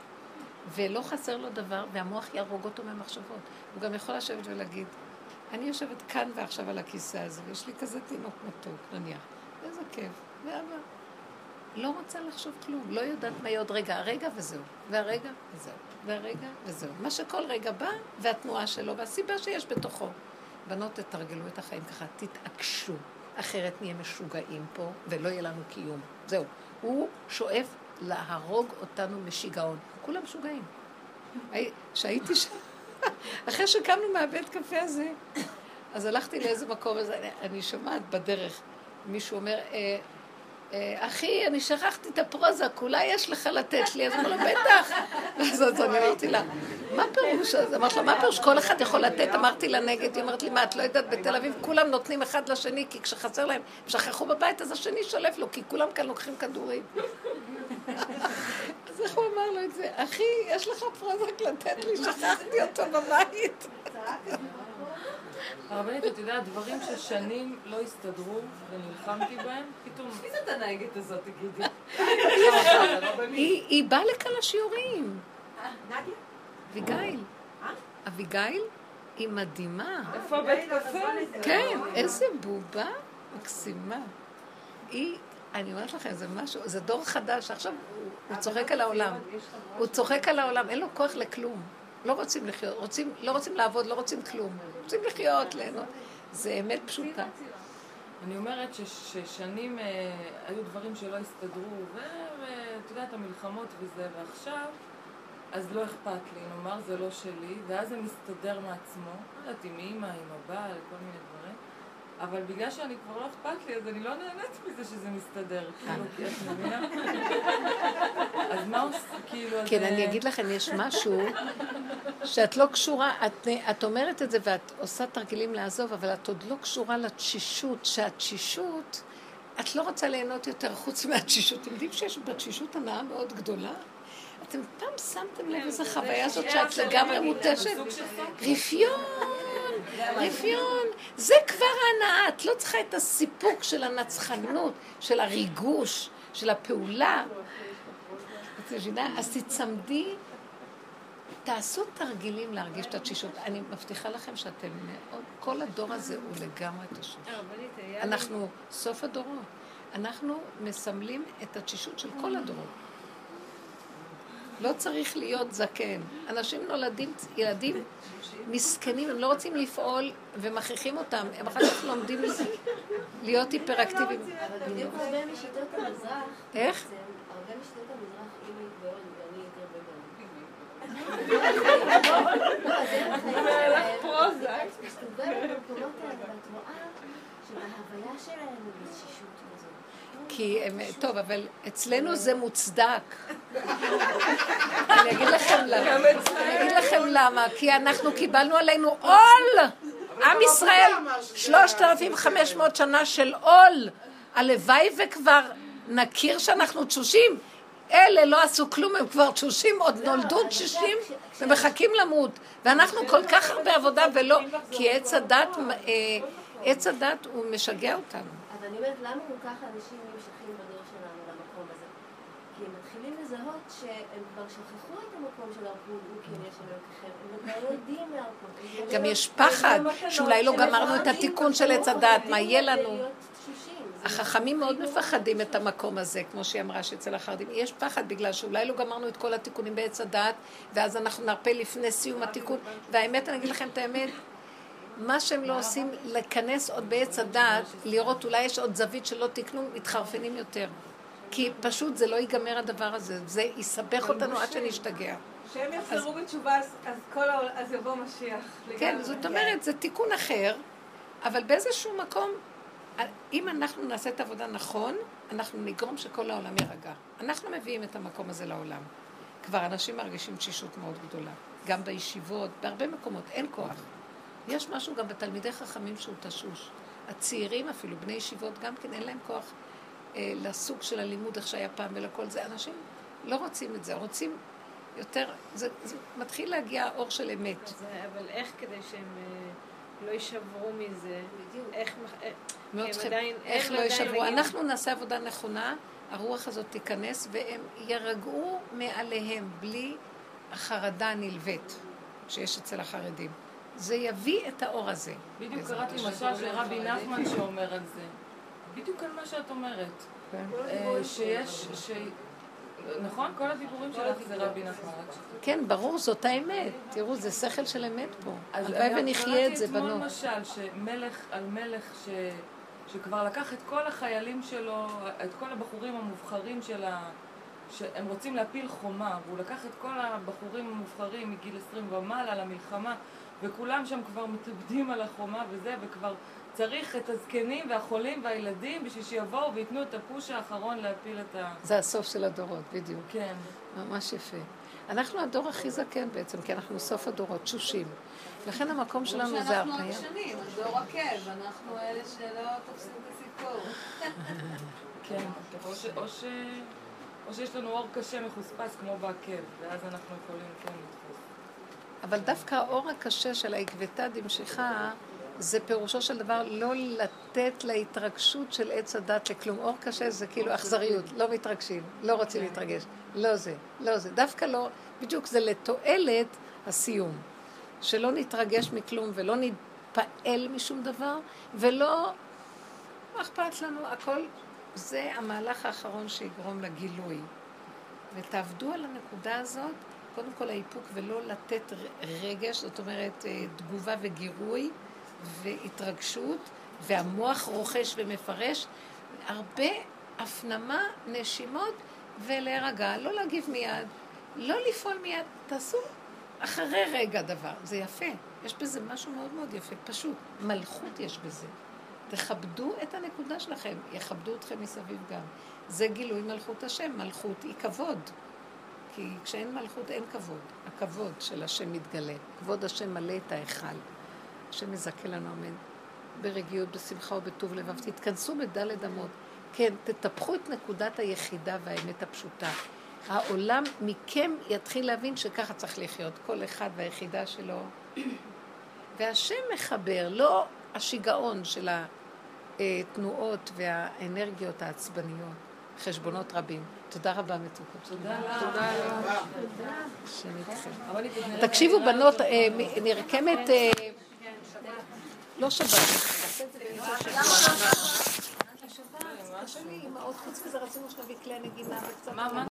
ולא חסר לו דבר, והמוח יהרוג אותו מהמחשבות. הוא גם יכול לשבת ולהגיד, אני יושבת כאן ועכשיו על הכיסא הזה, ויש לי כזה תינוק מתוק, נניח. איזה כיף. ואבא, לא רוצה לחשוב כלום, לא יודעת מה יהיה עוד רגע, הרגע וזהו, והרגע וזהו, והרגע וזהו. מה שכל רגע בא, והתנועה שלו, והסיבה שיש בתוכו. בנות, תתרגלו את החיים ככה, תתעקשו, אחרת נהיה משוגעים פה, ולא יהיה לנו קיום. זהו. הוא שואף להרוג אותנו משיגעון. כולם משוגעים. הי- כשהייתי שם, אחרי שקמנו מהבית קפה הזה, אז הלכתי לאיזה מקום, אז אני, אני שומעת בדרך, מישהו אומר, אה, אחי, אני שכחתי את הפרוזק, אולי יש לך לתת לי? אז אמרו לו, בטח. אז אני אמרתי לה, מה פירוש? אז אמרתי לה, מה פירוש? כל אחד יכול לתת? אמרתי לה נגד, היא אומרת לי, מה, את לא יודעת, בתל אביב כולם נותנים אחד לשני, כי כשחסר להם, הם שכחו בבית, אז השני שולף לו, כי כולם כאן לוקחים כדורים. אז איך הוא אמר לו את זה? אחי, יש לך פרוזק לתת לי, שכחתי אותו בבית. הרבנית, את יודעת, דברים ששנים לא הסתדרו ונלחמתי בהם, פתאום... מי זאת הנהגת הזאת, תגידי? היא באה לכאן לשיעורים. נדיה? אביגיל. אביגיל היא מדהימה. איפה הבית קפה? כן, איזה בובה מקסימה. היא, אני אומרת לכם, זה משהו, זה דור חדש, עכשיו הוא- הוא צוחק על העולם. הוא צוחק על העולם, אין לו כוח לכלום. לא רוצים לחיות, רוצים, לא רוצים לעבוד, לא רוצים כלום. רוצים לחיות, ליהנות. זה אמת פשוטה. אני אומרת ששנים אה, היו דברים שלא הסתדרו, ואת יודעת, המלחמות וזה, ועכשיו, אז לא אכפת לי, נאמר, זה לא שלי, ואז זה מסתדר מעצמו, לא יודעת, עם אימא, עם הבעל, כל מיני דברים, אבל בגלל שאני כבר לא אכפת לי, אז אני לא נהנית מזה שזה מסתדר, כאילו, כי את מבינה? אז מה עושים, כאילו, אז... כן, אה, אני אגיד לכם, יש משהו שאת לא קשורה, את, את אומרת את זה ואת עושה תרגילים לעזוב, אבל את עוד לא קשורה לתשישות, שהתשישות, את לא רוצה ליהנות יותר חוץ מהתשישות. אתם יודעים שיש בתשישות הנאה מאוד גדולה? אתם פעם שמתם לב איזה חוויה זאת שאת לגמרי מותשת? רפיון, רפיון. זה כבר ההנאה. את לא צריכה את הסיפוק של הנצחנות, של הריגוש, של הפעולה. את מבינה? אז תצמדי, תעשו תרגילים להרגיש את התשישות. אני מבטיחה לכם שאתם מאוד, כל הדור הזה הוא לגמרי תשוש. אנחנו סוף הדורות. אנחנו מסמלים את התשישות של כל הדורות. לא צריך להיות זקן. אנשים נולדים, ילדים מסכנים, הם לא רוצים לפעול ומכריחים אותם, הם אחר כך לומדים להיות היפראקטיביים. אבל בדיוק הרבה משיטות המזרח, איך? הרבה משיטות המזרח, אם בהודו ואני יותר בגלל. מסתובבת במקומות האלה ואת רואה שבהוויה שלהם ובתשישות. כי הם, טוב, אבל אצלנו זה מוצדק. אני אגיד לכם למה. אני אגיד לכם למה. כי אנחנו קיבלנו עלינו עול. עם ישראל, 3,500 שנה של עול. הלוואי וכבר נכיר שאנחנו תשושים. אלה לא עשו כלום, הם כבר תשושים, עוד נולדו תשושים ומחכים למות. ואנחנו כל כך הרבה עבודה ולא... כי עץ הדת, אה, עץ הדת הוא משגע אותנו. אז אני אומרת, למה כל כך אנשים נמשכים בדור שלנו למקום הזה? כי הם מתחילים לזהות שהם כבר שכחו את המקום של הרפול, הוא כן יש אלוקיכם, הם כבר לא יודעים להרפות. גם יש פחד, שאולי לא גמרנו את התיקון של עץ הדת, מה יהיה לנו? החכמים מאוד מפחדים את המקום הזה, כמו שהיא אמרה שאצל החרדים. יש פחד בגלל שאולי לא גמרנו את כל התיקונים בעץ הדת, ואז אנחנו נרפה לפני סיום התיקון. והאמת, אני אגיד לכם את האמת, מה שהם לא עושים, לכנס עוד בעץ הדעת, לראות אולי יש עוד זווית שלא תקנו, מתחרפנים יותר. כי פשוט זה לא ייגמר הדבר הזה, זה יסבך אותנו עד שנשתגע. שהם יחזרו בתשובה, אז- יבוא משיח. כן. זאת אומרת, זה תיקון אחר, אבל באיזשהו מקום, אם אנחנו נעשה את העבודה נכון, אנחנו נגרום שכל העולם יירגע. אנחנו מביאים את המקום הזה לעולם. כבר אנשים מרגישים תשישות מאוד גדולה. גם בישיבות, בהרבה מקומות, אין כוח. יש משהו גם בתלמידי חכמים שהוא תשוש. הצעירים אפילו, בני ישיבות, גם כן אין להם כוח אה, לסוג של הלימוד איך שהיה פעם ולכל זה. אנשים לא רוצים את זה, רוצים יותר, זה, זה מתחיל להגיע האור של אמת. אז, אה, אבל איך כדי שהם אה, לא יישברו מזה? איך... מח- אה, מאוד עדיין- איך לא עדיין ישברו. מגיעים- אנחנו נעשה עבודה נכונה, הרוח הזאת תיכנס והם ירגעו מעליהם בלי החרדה הנלווית שיש אצל החרדים. זה יביא את האור הזה. בדיוק קראתי. משל של רבי נחמן שאומר על זה. בדיוק על מה שאת אומרת. כן. אה, שיש, ש... נכון? כל הדיבורים שלך זה רבי נחמן. כן, ברור, זאת האמת. תראו, זה שכל של אמת פה. אז הלוואי ונחיה את זה, קראתי בנות. אתמול משל שמלך על מלך ש... שכבר לקח את כל החיילים שלו, את כל הבחורים המובחרים של ה... שהם רוצים להפיל חומה, והוא לקח את כל הבחורים המובחרים מגיל 20 ומעלה למלחמה, וכולם שם כבר מתאבדים על החומה וזה, וכבר צריך את הזקנים והחולים והילדים בשביל שיבואו וייתנו את הפוש האחרון להפיל את ה... זה הסוף של הדורות, בדיוק. כן. ממש יפה. אנחנו הדור הכי זקן בעצם, כי אנחנו סוף הדורות, תשושים. לכן המקום שלנו זה שאנחנו הרפאיה. עקשנים, הדור עקב, אנחנו אלה שלא תופסים את הסיפור. כן, או, שיש לנו אור קשה מחוספס כמו בעקב, ואז אנחנו יכולים כן. אבל דווקא האור הקשה של העקבתא דמשיחא, זה פירושו של דבר לא לתת להתרגשות של עץ הדת לכלום. אור קשה זה כאילו אכזריות, לא מתרגשים, לא רוצים להתרגש. לא זה, לא זה. דווקא לא, בדיוק זה לתועלת הסיום. שלא נתרגש מכלום ולא נתפעל משום דבר, ולא, מה אכפת לנו, הכל, זה המהלך האחרון שיגרום לגילוי. ותעבדו על הנקודה הזאת, קודם כל האיפוק ולא לתת רגש, זאת אומרת אה, תגובה וגירוי והתרגשות, והמוח רוכש ומפרש, הרבה הפנמה, נשימות ולהירגע, לא להגיב מיד, לא לפעול מיד, תעשו אחרי רגע דבר, זה יפה, יש בזה משהו מאוד מאוד יפה, פשוט, מלכות יש בזה. תכבדו את הנקודה שלכם, יכבדו אתכם מסביב גם. זה גילוי מלכות השם, מלכות היא כבוד. כי כשאין מלכות אין כבוד. הכבוד של השם מתגלה. כבוד השם מלא את ההיכל. השם מזכה לנו אמן. ברגיעות, בשמחה ובטוב לבב. תתכנסו בדלת אמות. כן, תטפחו את נקודת היחידה והאמת הפשוטה. העולם מכם יתחיל להבין שככה צריך לחיות, כל אחד והיחידה שלו. והשם מחבר, לא השיגעון של התנועות והאנרגיות העצבניות, חשבונות רבים. תודה רבה, מתוקות. תודה לך. רבה. תקשיבו, בנות. אה, נרקמת... אה, לא שבת. קשה לי עם מאוד חוץ מזה רצינו שנביא כלי נגינה וקצת... מה, מה?